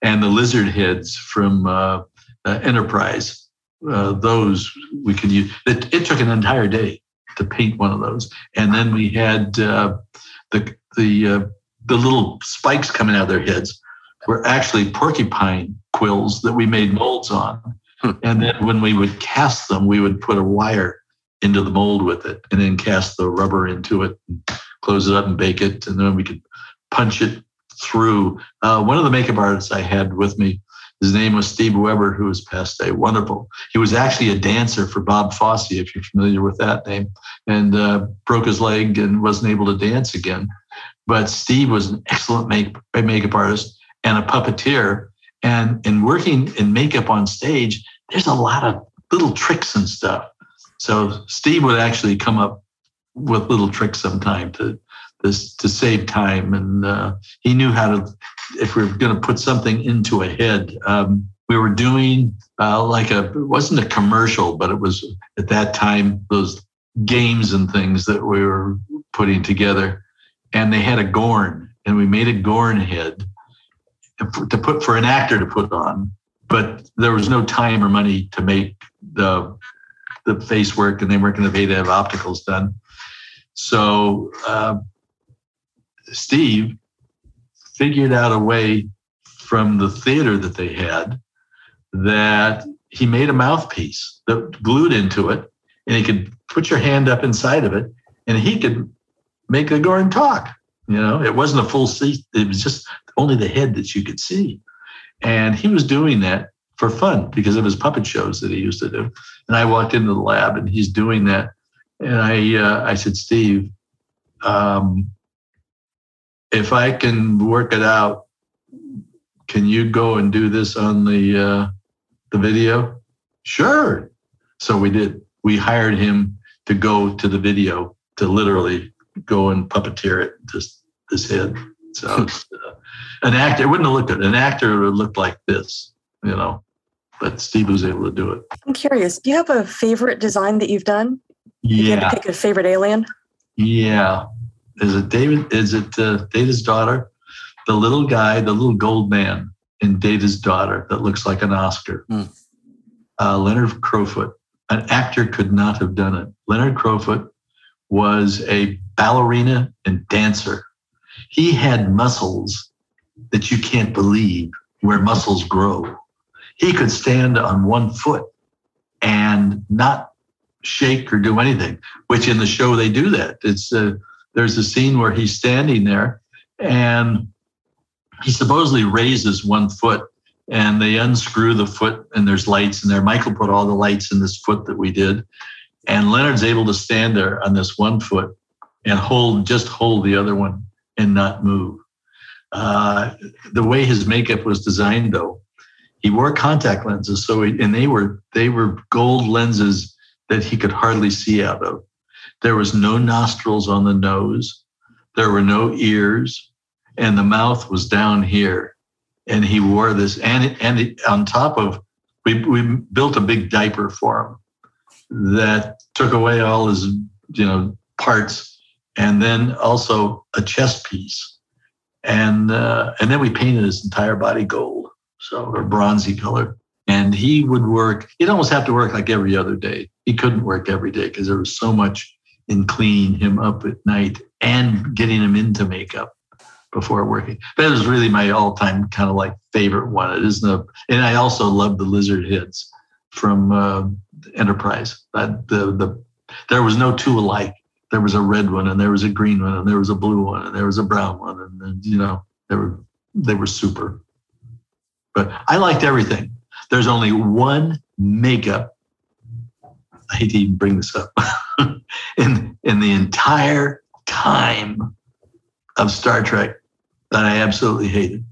and the lizard heads from uh, Enterprise. Uh, those we could use. It, it, took an entire day to paint one of those, and then we had uh, the the uh, the little spikes coming out of their heads were actually porcupine quills that we made molds on. Hmm. And then when we would cast them, we would put a wire into the mold with it, and then cast the rubber into it, close it up, and bake it, and then we could punch it through. Uh, one of the makeup artists I had with me, his name was Steve Weber, who was passed away. Wonderful. He was actually a dancer for Bob Fosse, if you're familiar with that name, and uh, broke his leg and wasn't able to dance again. But Steve was an excellent make, makeup artist and a puppeteer. And in working in makeup on stage, there's a lot of little tricks and stuff. So Steve would actually come up with little tricks sometime to this to save time. And uh, he knew how to, if we are going to put something into a head, um, we were doing uh, like a, it wasn't a commercial, but it was at that time those games and things that we were putting together. And they had a Gorn, and we made a Gorn head to put for an actor to put on. But there was no time or money to make the the face work, and they weren't going to pay to have opticals done. So uh, Steve figured out a way from the theater that they had that he made a mouthpiece that glued into it, and he could put your hand up inside of it, and he could make the Gorn talk. You know, it wasn't a full seat; it was just only the head that you could see, and he was doing that for fun because of his puppet shows that he used to do. And I walked into the lab, and he's doing that, and I uh, I said, Steve, um, if I can work it out, can you go and do this on the uh, the video? Sure. So we did. We hired him to go to the video to literally go and puppeteer it, Just this head. So uh, an actor it wouldn't have looked good. An actor would have looked like this, you know. But Steve was able to do it. I'm curious. Do you have a favorite design that you've done? If you had Yeah. to pick a favorite alien. Yeah. Is it David? Is it uh, Data's daughter? The little guy, the little gold man in Data's daughter that looks like an Oscar. Uh, Leonard Crofoot. An actor could not have done it. Leonard Crofoot was a ballerina and dancer. He had muscles that you can't believe where muscles grow. He could stand on one foot and not shake or do anything, which in the show they do that. It's uh, there's a scene where he's standing there and he supposedly raises one foot and they unscrew the foot and there's lights in there. Michael put all the lights in this foot that we did. And Leonard's able to stand there on this one foot and hold, just hold the other one and not move. Uh, the way his makeup was designed, though, he wore contact lenses. So, he, and they were they were gold lenses that he could hardly see out of. There was no nostrils on the nose. There were no ears, and the mouth was down here. And he wore this, and and on top of, we we built a big diaper for him that took away all his you know parts, and then also a chest piece, and uh, and then we painted his entire body gold, so or bronzy color. And he would work. He'd almost have to work like every other day. He couldn't work every day because there was so much in cleaning him up at night and getting him into makeup before working. That was really my all-time kind of like favorite one. It isn't a, and I also love the lizard heads from uh, Enterprise. That the the there was no two alike. There was a red one, and there was a green one, and there was a blue one, and there was a brown one, and then, you know they were they were super. But I liked everything. There's only one makeup. I hate to even bring this up. in in the entire time of Star Trek that I absolutely hated.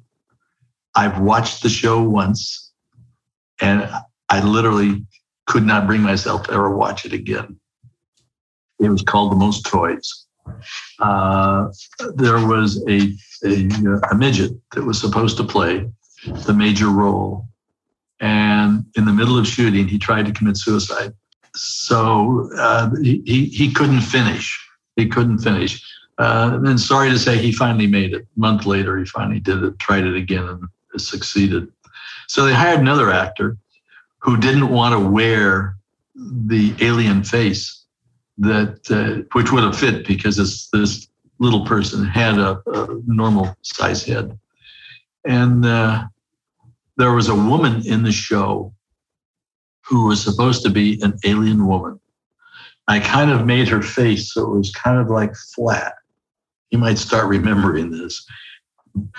I've watched the show once and I literally could not bring myself to ever watch it again. It was called The Most Toys. Uh, there was a, a, a midget that was supposed to play the major role. And in the middle of shooting, he tried to commit suicide. So uh, he, he couldn't finish. He couldn't finish. Uh, and sorry to say, he finally made it. A month later, he finally did it, tried it again, and succeeded. So they hired another actor who didn't want to wear the alien face that uh, which would have fit because this this little person had a, a normal size head, and uh, there was a woman in the show who was supposed to be an alien woman. I kind of made her face so it was kind of like flat. You might start remembering this.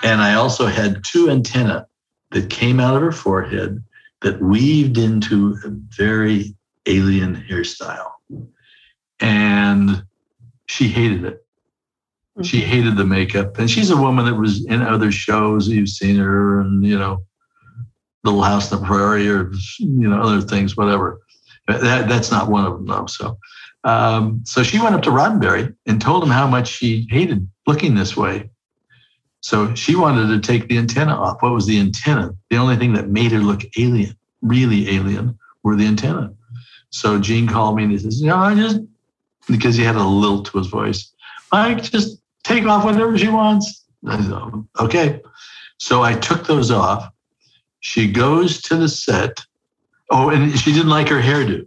And I also had two antennae that came out of her forehead that weaved into a very alien hairstyle. And she hated it. She mm-hmm. hated the makeup. And she's a woman that was in other shows. You've seen her and, you know, Little House on the Prairie or, you know, other things, whatever. That, that's not one of them, though. So, um, so she went up to Roddenberry and told him how much she hated looking this way. So she wanted to take the antenna off. What was the antenna? The only thing that made her look alien, really alien, were the antenna. So Gene called me and he says, "You know, I just because he had a lilt to his voice. I just take off whatever she wants." Said, okay. So I took those off. She goes to the set. Oh, and she didn't like her hairdo.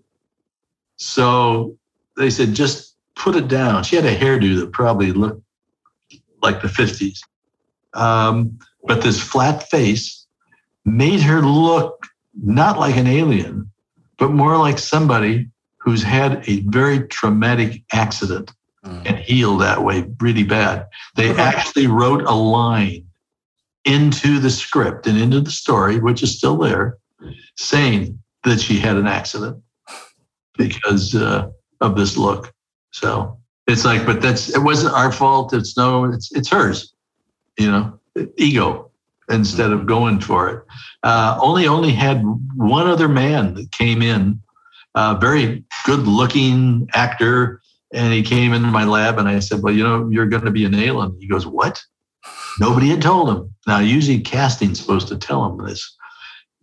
So they said, just put it down. She had a hairdo that probably looked like the 50s. Um, but this flat face made her look not like an alien, but more like somebody who's had a very traumatic accident and healed that way really bad. They actually wrote a line into the script and into the story, which is still there, saying that she had an accident because uh, of this look. So it's like, but that's it wasn't our fault. It's no, it's it's hers. You know, ego instead of going for it. Uh, only only had one other man that came in, uh, very good looking actor, and he came into my lab, and I said, "Well, you know, you're going to be an alien." He goes, "What?" Nobody had told him. Now, usually casting's supposed to tell him this.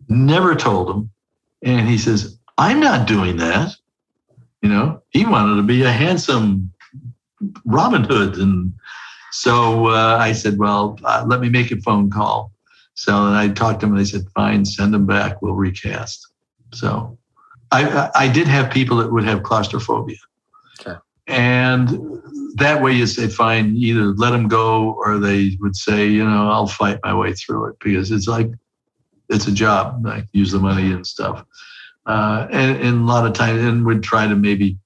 Never told him, and he says, "I'm not doing that." You know, he wanted to be a handsome Robin Hood, and so uh, I said, "Well, uh, let me make a phone call." So and I talked to him, and they said, "Fine, send him back. We'll recast." So I, I I did have people that would have claustrophobia, Okay. and that way you say, "Fine, either let them go," or they would say, "You know, I'll fight my way through it," because it's like it's a job. I use the money and stuff, uh, and, and a lot of times, and would try to maybe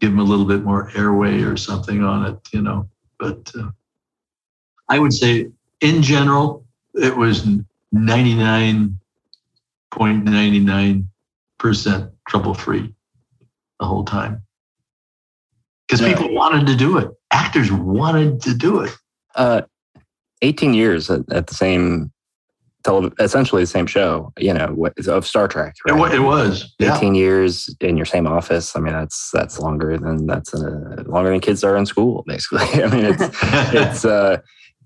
give them a little bit more airway or something on it, you know. But uh, I would say, in general, it was 99.99% trouble free the whole time. Because people wanted to do it. Actors wanted to do it. Uh, 18 years at, at the same, tele- essentially the same show, you know, what- of Star Trek. It, it was. Yeah. 18 years in your same office. I mean, that's that's longer than that's uh, longer than kids are in school, basically. I mean, it's it's uh,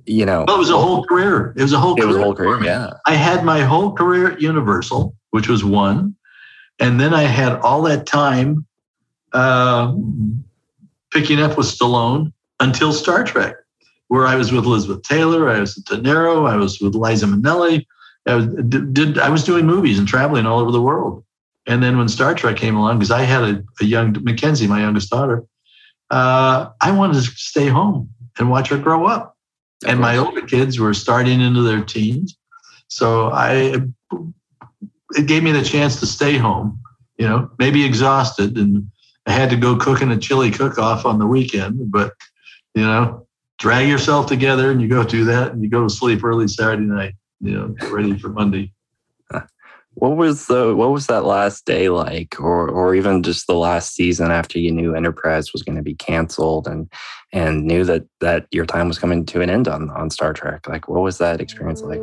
you know, Well, it was a whole career. It was a whole it career. was a whole career. Yeah, I had my whole career at Universal, which was one. And then I had all that time uh, picking up with Stallone until Star Trek, where I was with Elizabeth Taylor, I was with De Niro, I was with Liza Minnelli. I was, did, I was doing movies and traveling all over the world. And then when Star Trek came along, because I had a, a young McKenzie, my youngest daughter, uh, I wanted to stay home and watch her grow up. And my older kids were starting into their teens. So I it gave me the chance to stay home, you know, maybe exhausted and I had to go cooking a chili cook off on the weekend, but you know, drag yourself together and you go do that and you go to sleep early Saturday night, you know, get ready for Monday. what was the what was that last day like, or or even just the last season after you knew Enterprise was going to be canceled and and knew that that your time was coming to an end on on Star Trek? Like, what was that experience like?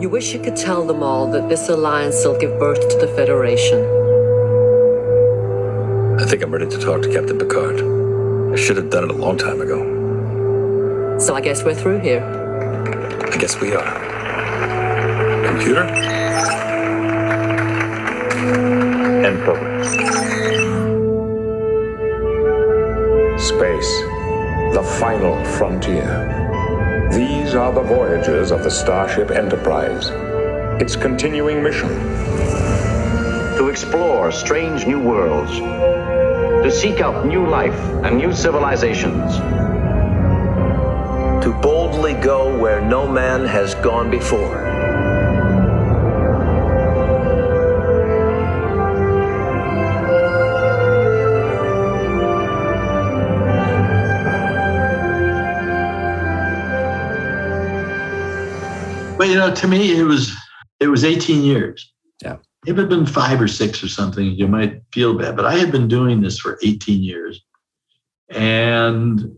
You wish you could tell them all that this alliance will give birth to the Federation. I think I'm ready to talk to Captain Picard. I should have done it a long time ago. So I guess we're through here. I guess we are. Computer? End program. Space, the final frontier. These are the voyages of the Starship Enterprise. Its continuing mission to explore strange new worlds, to seek out new life and new civilizations. To boldly go where no man has gone before. But you know, to me, it was it was 18 years. Yeah. If it had been five or six or something, you might feel bad. But I had been doing this for 18 years. And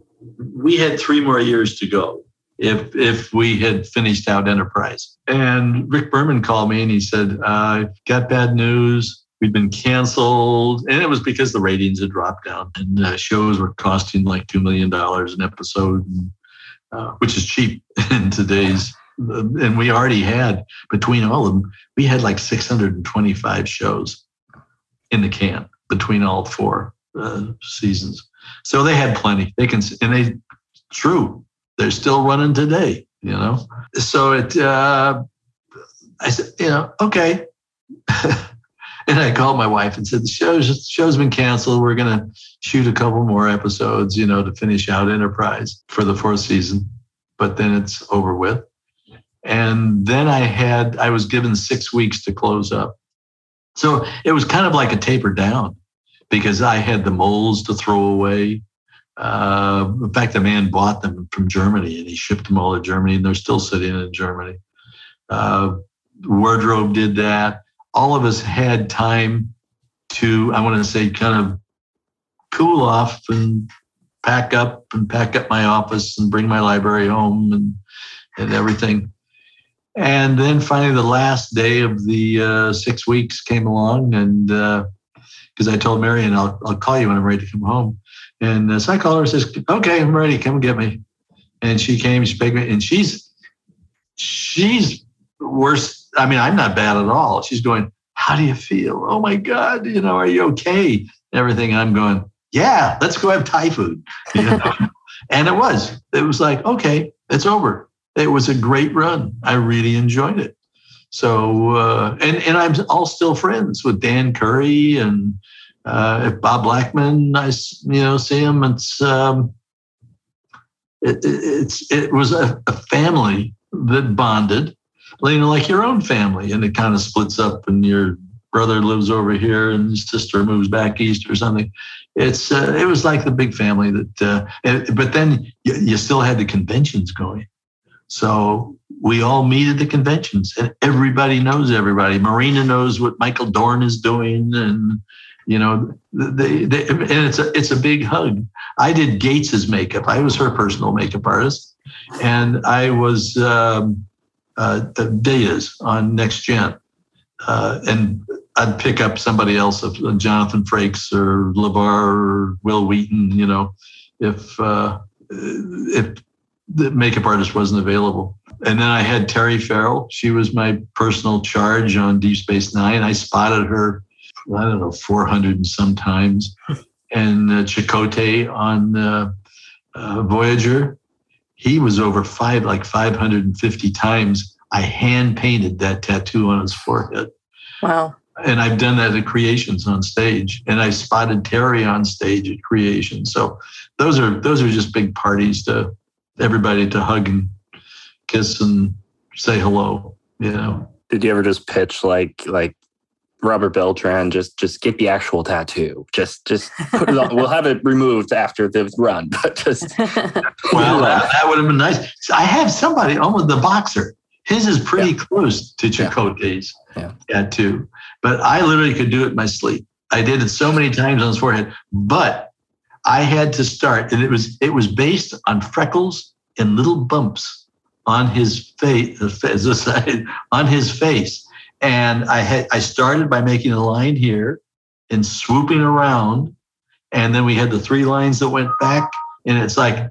we had three more years to go if if we had finished out Enterprise. And Rick Berman called me and he said, uh, I've got bad news. We've been canceled. And it was because the ratings had dropped down and uh, shows were costing like $2 million an episode, and, uh, which is cheap in today's. And we already had, between all of them, we had like 625 shows in the can between all four uh, seasons. So they had plenty. They can, and they, true, they're still running today, you know? So it, uh, I said, you know, okay. and I called my wife and said, the show's, the show's been canceled. We're going to shoot a couple more episodes, you know, to finish out Enterprise for the fourth season. but then it's over with. And then I had, I was given six weeks to close up. So it was kind of like a taper down because I had the molds to throw away. Uh, in fact, the man bought them from Germany and he shipped them all to Germany, and they're still sitting in Germany. Uh, wardrobe did that. All of us had time to, I want to say, kind of cool off and pack up and pack up my office and bring my library home and and everything. And then finally, the last day of the uh, six weeks came along, and because uh, I told Marion, I'll, I'll call you when I'm ready to come home. And uh, so I call her and says, "Okay, I'm ready. Come get me." And she came. She picked me, and she's she's worse. I mean, I'm not bad at all. She's going, "How do you feel? Oh my God! You know, are you okay?" Everything. I'm going, "Yeah, let's go have Thai food." You know? and it was. It was like, okay, it's over it was a great run. I really enjoyed it. So, uh, and and I'm all still friends with Dan Curry and uh, Bob Blackman. I you know see him. It's um, it, it's it was a, a family that bonded, you know, like your own family, and it kind of splits up, and your brother lives over here, and his sister moves back east or something. It's uh, it was like the big family that, uh, but then you, you still had the conventions going so we all meet at the conventions and everybody knows everybody. Marina knows what Michael Dorn is doing and you know they, they and it's a it's a big hug. I did Gates's makeup. I was her personal makeup artist and I was um, uh, Data's on Next Gen. Uh, and I'd pick up somebody else, of Jonathan Frakes or LeVar or Wil Wheaton, you know, if uh, if the makeup artist wasn't available. And then I had Terry Farrell. She was my personal charge on Deep Space Nine. I spotted her, I don't know, 400 and sometimes. and uh, Chakotay on uh, uh, Voyager, he was over five, like 550 times. I hand painted that tattoo on his forehead. Wow. And I've done that at creations on stage, and I spotted Terry on stage at creation. So those are those are just big parties to everybody to hug and kiss and say hello. You know. Did you ever just pitch like like Robert Beltran? Just just get the actual tattoo. Just just put it on. we'll have it removed after the run, but just. well, that, that, would have been nice. I have somebody almost the boxer. His is pretty yeah. close to Chakotay's yeah. tattoo, but I literally could do it in my sleep. I did it so many times on his forehead, but I had to start, and it was it was based on freckles and little bumps on his face, on his face. And I had I started by making a line here and swooping around, and then we had the three lines that went back. And it's like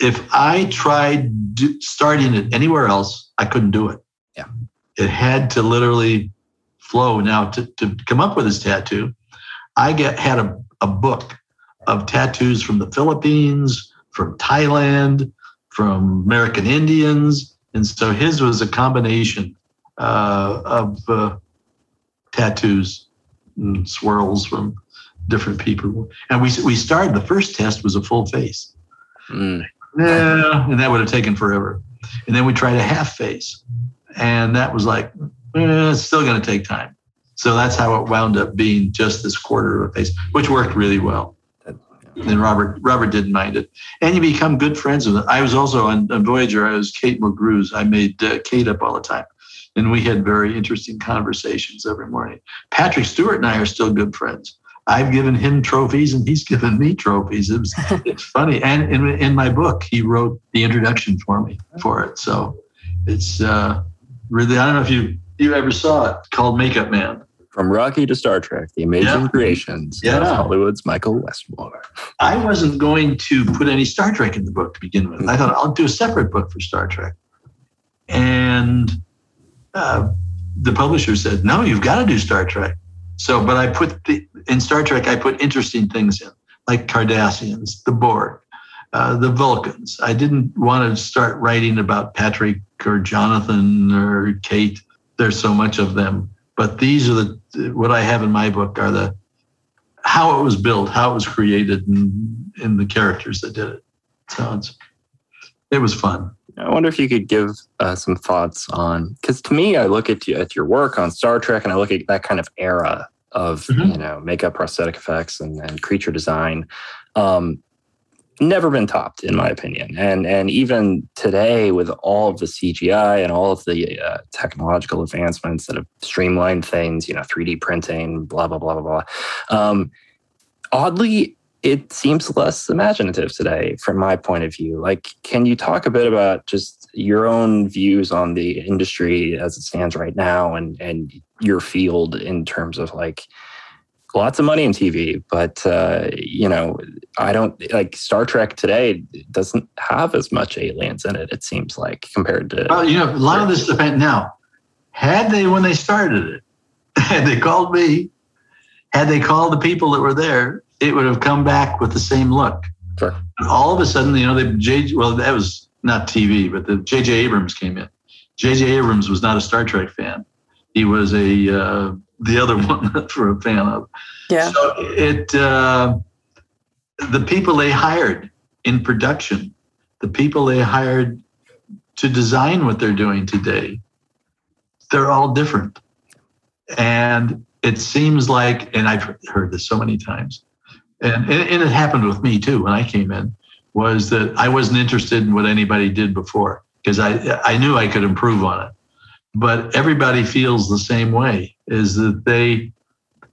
if I tried do, starting it anywhere else, I couldn't do it. Yeah, it had to literally flow. Now to to come up with this tattoo, I get had a, a book of tattoos from the Philippines, from Thailand, from American Indians. And so his was a combination uh, of uh, tattoos and swirls from different people. And we, we started, the first test was a full face. Mm. Yeah, and that would have taken forever. And then we tried a half face. And that was like, eh, it's still going to take time. So that's how it wound up being just this quarter of a face, which worked really well and Robert Robert didn't mind it. And you become good friends with them. I was also on, on Voyager. I was Kate Mulgrews. I made uh, Kate up all the time, and we had very interesting conversations every morning. Patrick Stewart and I are still good friends. I've given him trophies, and he's given me trophies. It was, it's funny. And in, in my book, he wrote the introduction for me for it. So it's uh, really. I don't know if you you ever saw it called Makeup Man. From Rocky to Star Trek, the amazing yeah. creations yeah. of Hollywood's Michael Westmore. I wasn't going to put any Star Trek in the book to begin with. I thought I'll do a separate book for Star Trek. And uh, the publisher said, no, you've got to do Star Trek. So, but I put the, in Star Trek, I put interesting things in, like Cardassians, the Borg, uh, the Vulcans. I didn't want to start writing about Patrick or Jonathan or Kate. There's so much of them but these are the what I have in my book are the how it was built, how it was created, and, and the characters that did it. So it's it was fun. I wonder if you could give uh, some thoughts on because to me, I look at you, at your work on Star Trek, and I look at that kind of era of mm-hmm. you know makeup, prosthetic effects, and, and creature design. Um, never been topped, in my opinion. And and even today, with all of the CGI and all of the uh, technological advancements that have streamlined things, you know, 3D printing, blah blah blah blah blah. Um, oddly, it seems less imaginative today from my point of view. Like, can you talk a bit about just your own views on the industry as it stands right now and and your field in terms of like lots of money in TV, but uh, you know, I don't like Star Trek today doesn't have as much aliens in it. It seems like compared to well, you know, a lot of this depends now. Had they when they started it, had they called me, had they called the people that were there, it would have come back with the same look. Sure. All of a sudden, you know, they J. Well, that was not TV, but the J.J. Abrams came in. J.J. Abrams was not a Star Trek fan. He was a uh, the other one for a fan of. Yeah. So it uh, the people they hired in production, the people they hired to design what they're doing today, they're all different. And it seems like, and I've heard this so many times, and, and it happened with me too when I came in, was that I wasn't interested in what anybody did before because I, I knew I could improve on it. But everybody feels the same way is that they,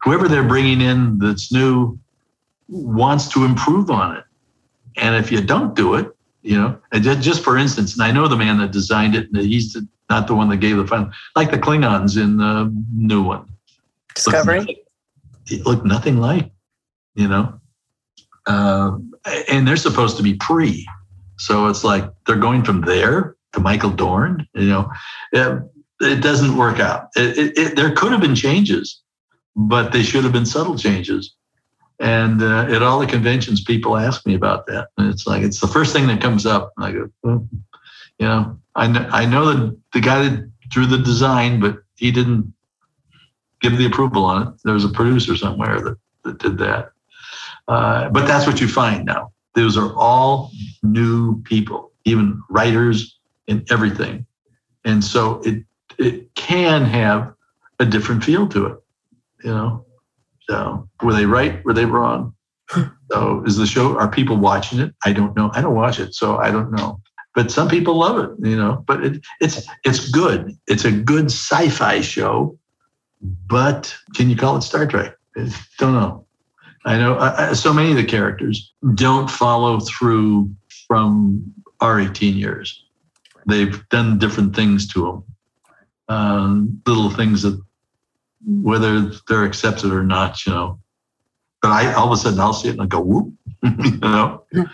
whoever they're bringing in that's new, wants to improve on it. And if you don't do it, you know, just for instance, and I know the man that designed it, and he's not the one that gave the final, like the Klingons in the new one. Discovery. It looked nothing like, you know, uh, and they're supposed to be pre. So it's like they're going from there to Michael Dorn. You know, it, it doesn't work out. It, it, there could have been changes, but they should have been subtle changes. And uh, at all the conventions, people ask me about that, and it's like it's the first thing that comes up. And I go, well, you know, I know, I know that the guy that drew the design, but he didn't give the approval on it. There was a producer somewhere that, that did that. Uh, but that's what you find now. Those are all new people, even writers and everything. And so it it can have a different feel to it, you know. So were they right? Were they wrong? So is the show? Are people watching it? I don't know. I don't watch it, so I don't know. But some people love it, you know. But it, it's it's good. It's a good sci-fi show. But can you call it Star Trek? I don't know. I know uh, so many of the characters don't follow through from our 18 years. They've done different things to them, um, little things that whether they're accepted or not, you know. But I all of a sudden I'll see it and I go whoop, you know.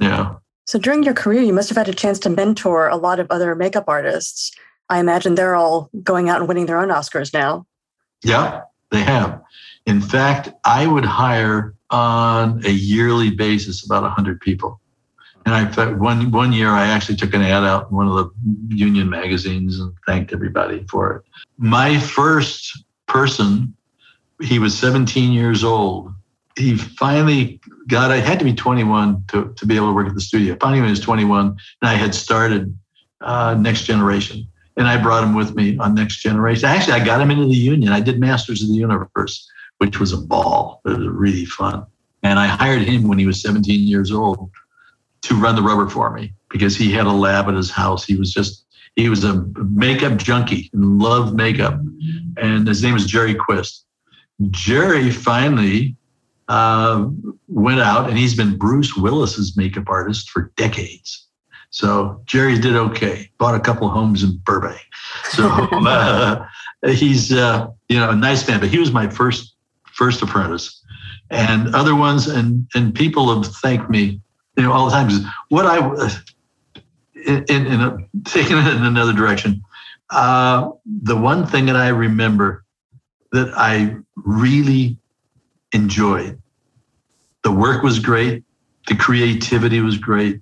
Yeah. So during your career, you must have had a chance to mentor a lot of other makeup artists. I imagine they're all going out and winning their own Oscars now. Yeah, they have. In fact, I would hire on a yearly basis about 100 people. And I one one year I actually took an ad out in one of the union magazines and thanked everybody for it. My first person, he was 17 years old. He finally got. I had to be 21 to, to be able to work at the studio. Finally, when he was 21, and I had started uh, Next Generation, and I brought him with me on Next Generation. Actually, I got him into the union. I did Masters of the Universe which was a ball. It was really fun. And I hired him when he was 17 years old to run the rubber for me because he had a lab at his house. He was just, he was a makeup junkie and loved makeup. And his name was Jerry Quist. Jerry finally uh, went out and he's been Bruce Willis's makeup artist for decades. So Jerry did okay. Bought a couple of homes in Burbank. So uh, he's uh, you know a nice man. But he was my first first apprentice, and other ones, and and people have thanked me, you know, all the time. What I in, in, in a, taking it in another direction, uh, the one thing that I remember that I really enjoyed, the work was great, the creativity was great,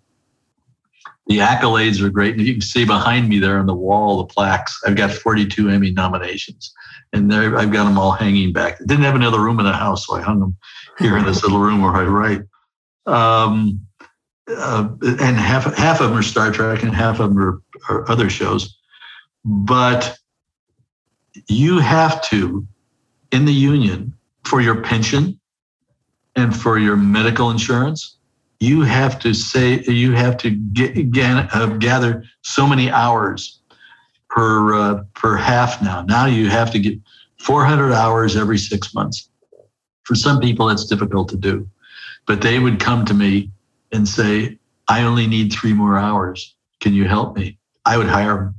the accolades are great. And you can see behind me there on the wall, the plaques. I've got 42 Emmy nominations, and there I've got them all hanging back. I didn't have another room in the house, so I hung them here in this little room where I write. Um, uh, and half half of them are Star Trek and half of them are, are other shows. But you have to, in the union, for your pension and for your medical insurance, you have to say you have to get, uh, gather so many hours per uh, per half now. Now you have to get 400 hours every six months. For some people, that's difficult to do, but they would come to me and say, "I only need three more hours. Can you help me?" I would hire them.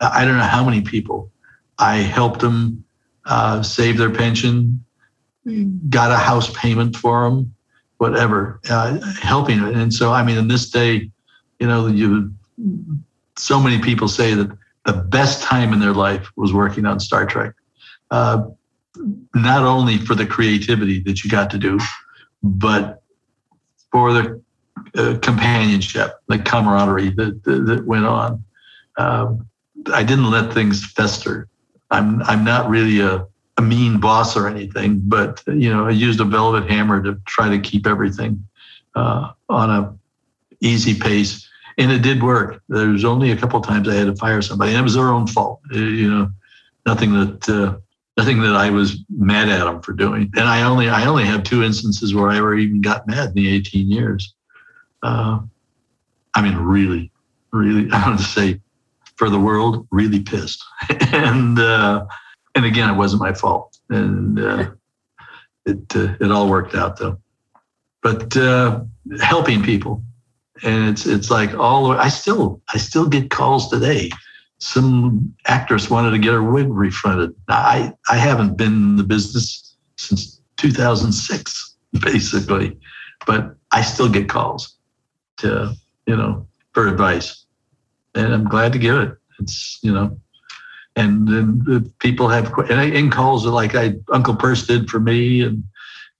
I don't know how many people. I helped them uh, save their pension, got a house payment for them, whatever, uh, helping it. And so, I mean, in this day, you know, you so many people say that the best time in their life was working on Star Trek. Uh, not only for the creativity that you got to do, but for the uh, companionship, the camaraderie that, that, that went on. Um, I didn't let things fester. I'm I'm not really a, a mean boss or anything, but you know I used a velvet hammer to try to keep everything uh, on a easy pace, and it did work. There was only a couple times I had to fire somebody, and it was their own fault. Uh, you know, nothing that uh, nothing that I was mad at them for doing. And I only I only have two instances where I ever even got mad in the 18 years. Uh, I mean, really, really, I want to say for the world, really pissed. and uh, and again, it wasn't my fault, and uh, it uh, it all worked out though. But uh, helping people, and it's it's like all I still I still get calls today. Some actress wanted to get her wig refunded. I I haven't been in the business since 2006, basically, but I still get calls to you know for advice and I'm glad to give it. It's you know, and then the people have and in calls like I Uncle Perce did for me, and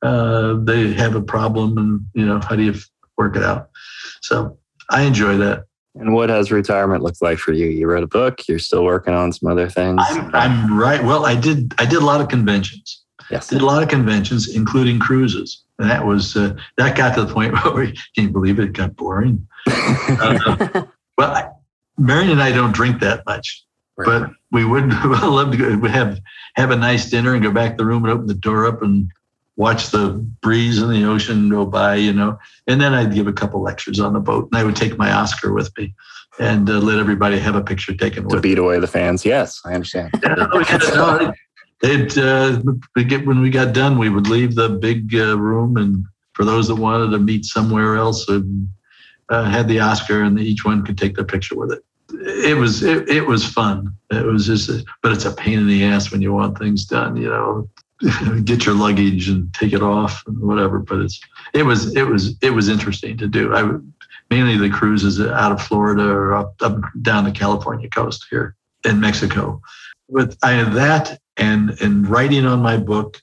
uh, they have a problem, and you know, how do you work it out? So I enjoy that. And what has retirement looked like for you? You wrote a book. You're still working on some other things. I'm, I'm right. Well, I did. I did a lot of conventions. Yes. Did a lot of conventions, including cruises, and that was uh, that got to the point where we can't believe it, it got boring. uh, well, I, Marion and I don't drink that much, right. but we would love to go, have have a nice dinner and go back to the room and open the door up and watch the breeze and the ocean go by, you know. And then I'd give a couple lectures on the boat, and I would take my Oscar with me and uh, let everybody have a picture taken to beat away the fans. Yes, I understand. yeah, they'd uh, get when we got done, we would leave the big uh, room, and for those that wanted to meet somewhere else, and uh, had the Oscar, and each one could take their picture with it. It was it, it was fun. It was just, a, but it's a pain in the ass when you want things done. You know, get your luggage and take it off and whatever. But it's it was it was it was interesting to do. I mainly the cruises out of Florida or up up down the California coast here in Mexico. But I that and and writing on my book.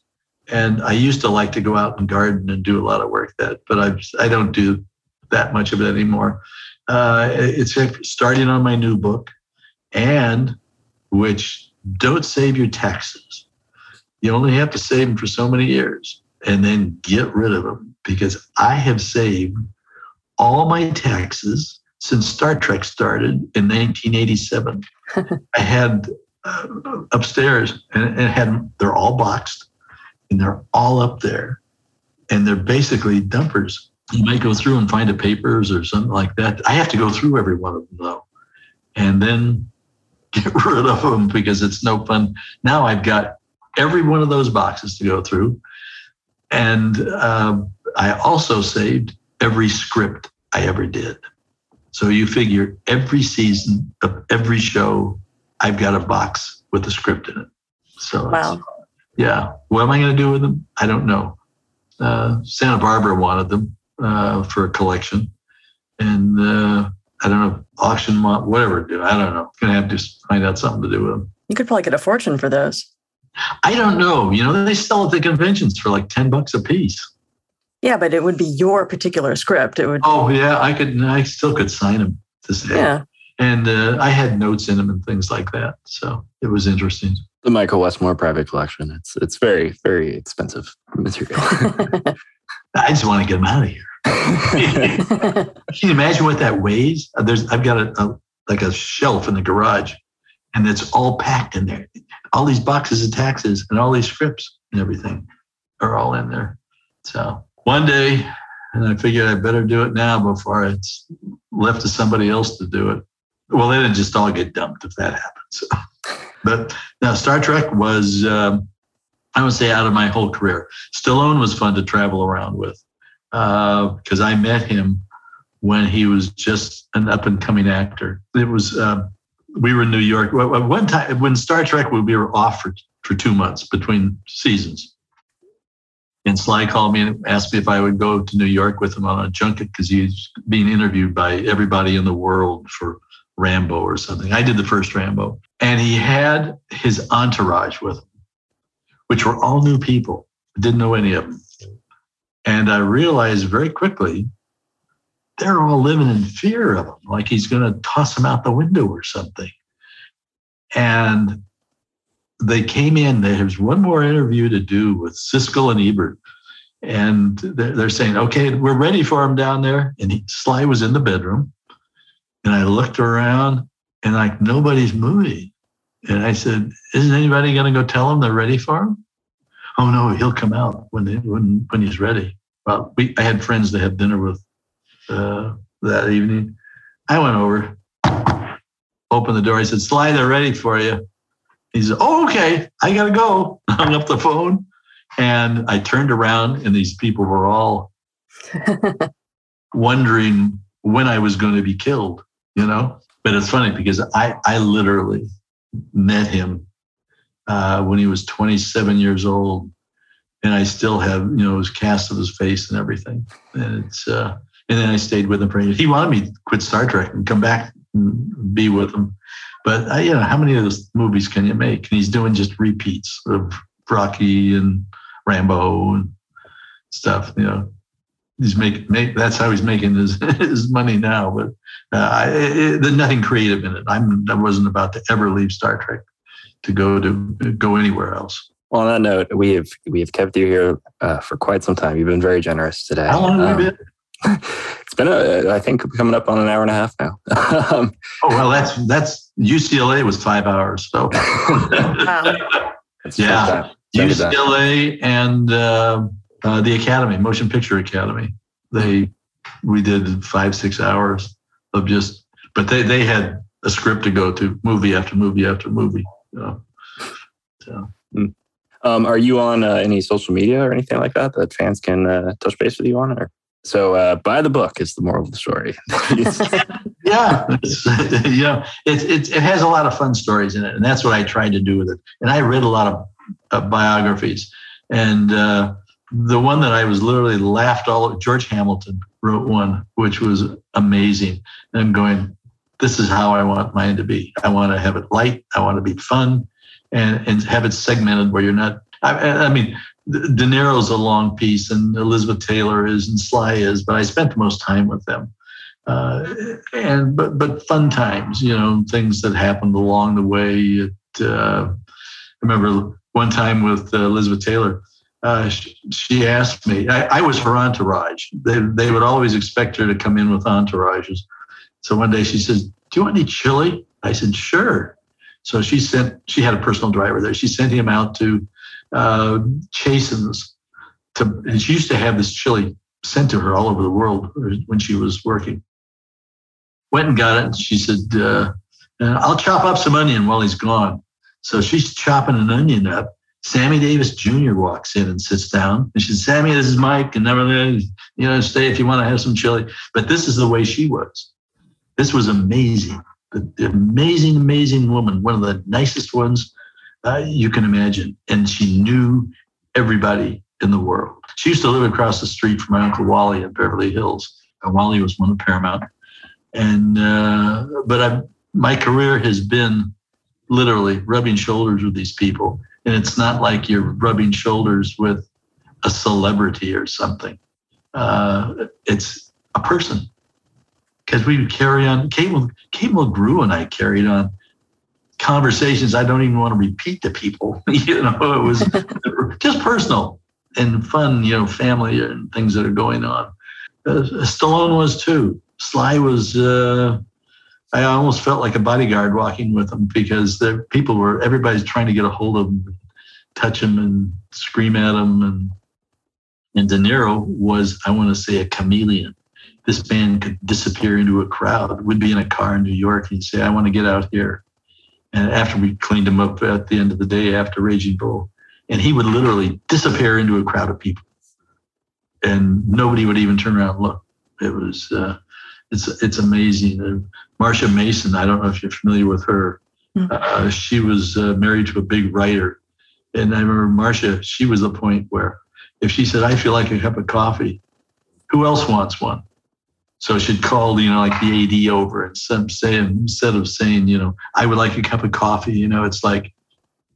And I used to like to go out and garden and do a lot of work that, but I I don't do that much of it anymore. Uh, it's starting on my new book, and which don't save your taxes. You only have to save them for so many years and then get rid of them because I have saved all my taxes since Star Trek started in 1987. I had upstairs and, and had they're all boxed and they're all up there and they're basically dumpers you might go through and find a papers or something like that. I have to go through every one of them though, and then get rid of them because it's no fun. Now I've got every one of those boxes to go through, and uh, I also saved every script I ever did. So you figure every season of every show, I've got a box with a script in it. So wow. yeah, what am I going to do with them? I don't know. Uh, Santa Barbara wanted them uh, for a collection, and uh, I don't know auction whatever do. I don't know. Gonna have to find out something to do with them. You could probably get a fortune for those. I don't know. You know, they sell at the conventions for like ten bucks a piece. Yeah, but it would be your particular script. It would. Oh yeah, I could. I still could sign them to say. Yeah. And uh, I had notes in them and things like that, so it was interesting. The Michael Westmore private collection. It's it's very very expensive material. I just want to get them out of here. Can you imagine what that weighs? Uh, There's, I've got a, a like a shelf in the garage, and it's all packed in there. All these boxes of taxes and all these scripts and everything are all in there. So one day, and I figured I better do it now before it's left to somebody else to do it. Well, then it just all get dumped if that happens. but now Star Trek was, um, I would say, out of my whole career. Stallone was fun to travel around with because I met him when he was just an up and coming actor. It was uh, we were in New York one time when Star Trek we were off for, for two months between seasons. And Sly called me and asked me if I would go to New York with him on a junket because he's being interviewed by everybody in the world for Rambo or something. I did the first Rambo, and he had his entourage with him, which were all new people. Didn't know any of them. And I realized very quickly they're all living in fear of him, like he's going to toss them out the window or something. And they came in. There was one more interview to do with Siskel and Ebert. And they're saying, okay, we're ready for him down there. And he, Sly was in the bedroom. And I looked around and like nobody's moving. And I said, isn't anybody going to go tell him they're ready for him? Oh no, he'll come out when they, when when he's ready. Well, we I had friends to have dinner with uh, that evening. I went over, opened the door. I said, "Sly, they're ready for you." He said, "Oh, okay, I gotta go." Hung up the phone, and I turned around, and these people were all wondering when I was going to be killed. You know, but it's funny because I I literally met him uh, when he was 27 years old, and I still have you know his cast of his face and everything. And it's uh, and then I stayed with him for years. He wanted me to quit Star Trek and come back and be with him, but uh, you know how many of those movies can you make? And he's doing just repeats of Rocky and Rambo and stuff. You know, he's making make, that's how he's making his his money now. But uh, I, it, there's nothing creative in it. I'm I wasn't about to ever leave Star Trek to go to go anywhere else. Well, on that note, we have we have kept you here uh, for quite some time. You've been very generous today. How long have Um, you been? It's been, a, I think, coming up on an hour and a half now. um, Oh well, that's that's UCLA was five hours. So yeah, Same as that. UCLA and uh, uh, the Academy, Motion Picture Academy. They we did five six hours of just, but they they had a script to go to, movie after movie after movie. You know? So. Um, are you on uh, any social media or anything like that that fans can uh, touch base with you on? Or so uh, buy the book is the moral of the story. yeah, it's, yeah, it, it, it has a lot of fun stories in it, and that's what I tried to do with it. And I read a lot of uh, biographies, and uh, the one that I was literally laughed all. George Hamilton wrote one, which was amazing. And I'm going, this is how I want mine to be. I want to have it light. I want to be fun, and and have it segmented where you're not. I, I mean, De Niro's a long piece, and Elizabeth Taylor is, and Sly is, but I spent the most time with them uh, and but but fun times, you know, things that happened along the way. It, uh, I remember one time with uh, Elizabeth Taylor. Uh, she, asked me. I, I was her entourage. They they would always expect her to come in with entourages. So one day she says, "Do you want any chili?" I said, "Sure." So she sent. She had a personal driver there. She sent him out to uh, Chasen's to, and she used to have this chili sent to her all over the world when she was working went and got it. And she said, uh, I'll chop up some onion while he's gone. So she's chopping an onion up. Sammy Davis Jr. walks in and sits down. And she says, Sammy, this is Mike. And never, you know, stay if you want to have some chili. But this is the way she was. This was amazing. The, amazing, amazing woman, one of the nicest ones uh, you can imagine. And she knew everybody in the world. She used to live across the street from my Uncle Wally in Beverly Hills. And Wally was one of Paramount and uh, but I, my career has been literally rubbing shoulders with these people, and it's not like you're rubbing shoulders with a celebrity or something. Uh, it's a person because we carry on. Kate, Kate Mulgrew and I carried on conversations I don't even want to repeat to people. you know, it was just personal and fun. You know, family and things that are going on. Uh, Stallone was too. Sly was. Uh, I almost felt like a bodyguard walking with him because the people were everybody's trying to get a hold of him, touch him, and scream at him. And and De Niro was, I want to say, a chameleon. This man could disappear into a crowd. We'd be in a car in New York, and say, "I want to get out here." And after we cleaned him up at the end of the day after Raging Bull, and he would literally disappear into a crowd of people, and nobody would even turn around and look. It was, uh, it's it's amazing. Uh, Marsha Mason, I don't know if you're familiar with her. Uh, she was uh, married to a big writer, and I remember Marsha. She was the point where if she said, "I feel like a cup of coffee," who else wants one? So she'd call, you know, like the AD over and some say instead of saying, you know, I would like a cup of coffee, you know, it's like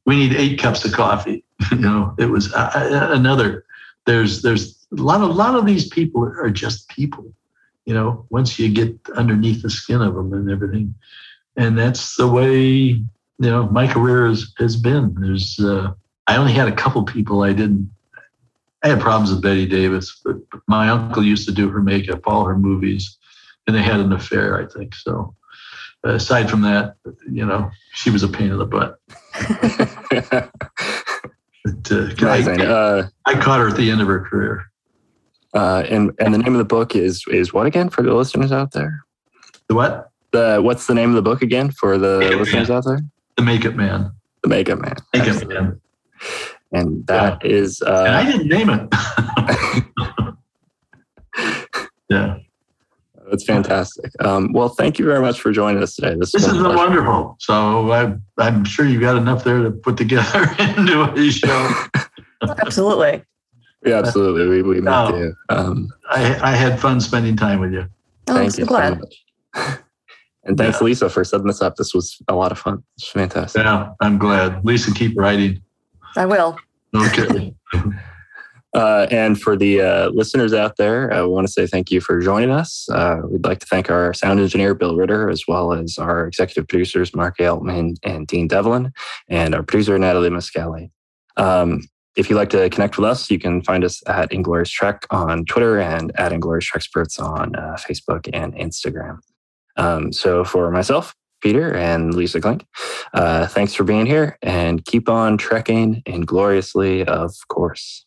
we need eight cups of coffee. you know, it was uh, uh, another. There's there's a lot of a lot of these people are just people. You know, once you get underneath the skin of them and everything, and that's the way you know my career has, has been. There's uh, I only had a couple people I didn't I had problems with Bette Davis, but my uncle used to do her makeup, all her movies, and they had an affair, I think. So, aside from that, you know, she was a pain in the butt. but, uh, I, uh, I caught her at the end of her career. Uh, and and the name of the book is is what again for the listeners out there? The what? The what's the name of the book again for the Makeup listeners Man. out there? The Makeup Man. The Makeup Man. Makeup Man. And that is And I uh, didn't name it. yeah. that's fantastic. Um, well, thank you very much for joining us today. This, This is been a pleasure. wonderful. So I, I'm sure you've got enough there to put together into a show. Absolutely. Yeah, absolutely. We we met No. you. Um, I, I had fun spending time with you. Oh, thank so you glad. so much. And thanks, Lisa, for setting this up. This was a lot of fun. It's fantastic. Yeah, I'm glad. Lisa, keep writing. I will. Okay. Uh, and for the uh, listeners out there, I want to say thank you for joining us. Uh, we'd like to thank our sound engineer, Bill Ritter, as well as our executive producers, Mark Altman and Dean Devlin, and our producer, Natalie Muscali. Um, if you'd like to connect with us, you can find us at Inglorious Trek on Twitter and at Inglorious Treksperts on uh, Facebook and Instagram. Um, so for myself, Peter and Lisa Klink, uh, thanks for being here and keep on trekking ingloriously, of course.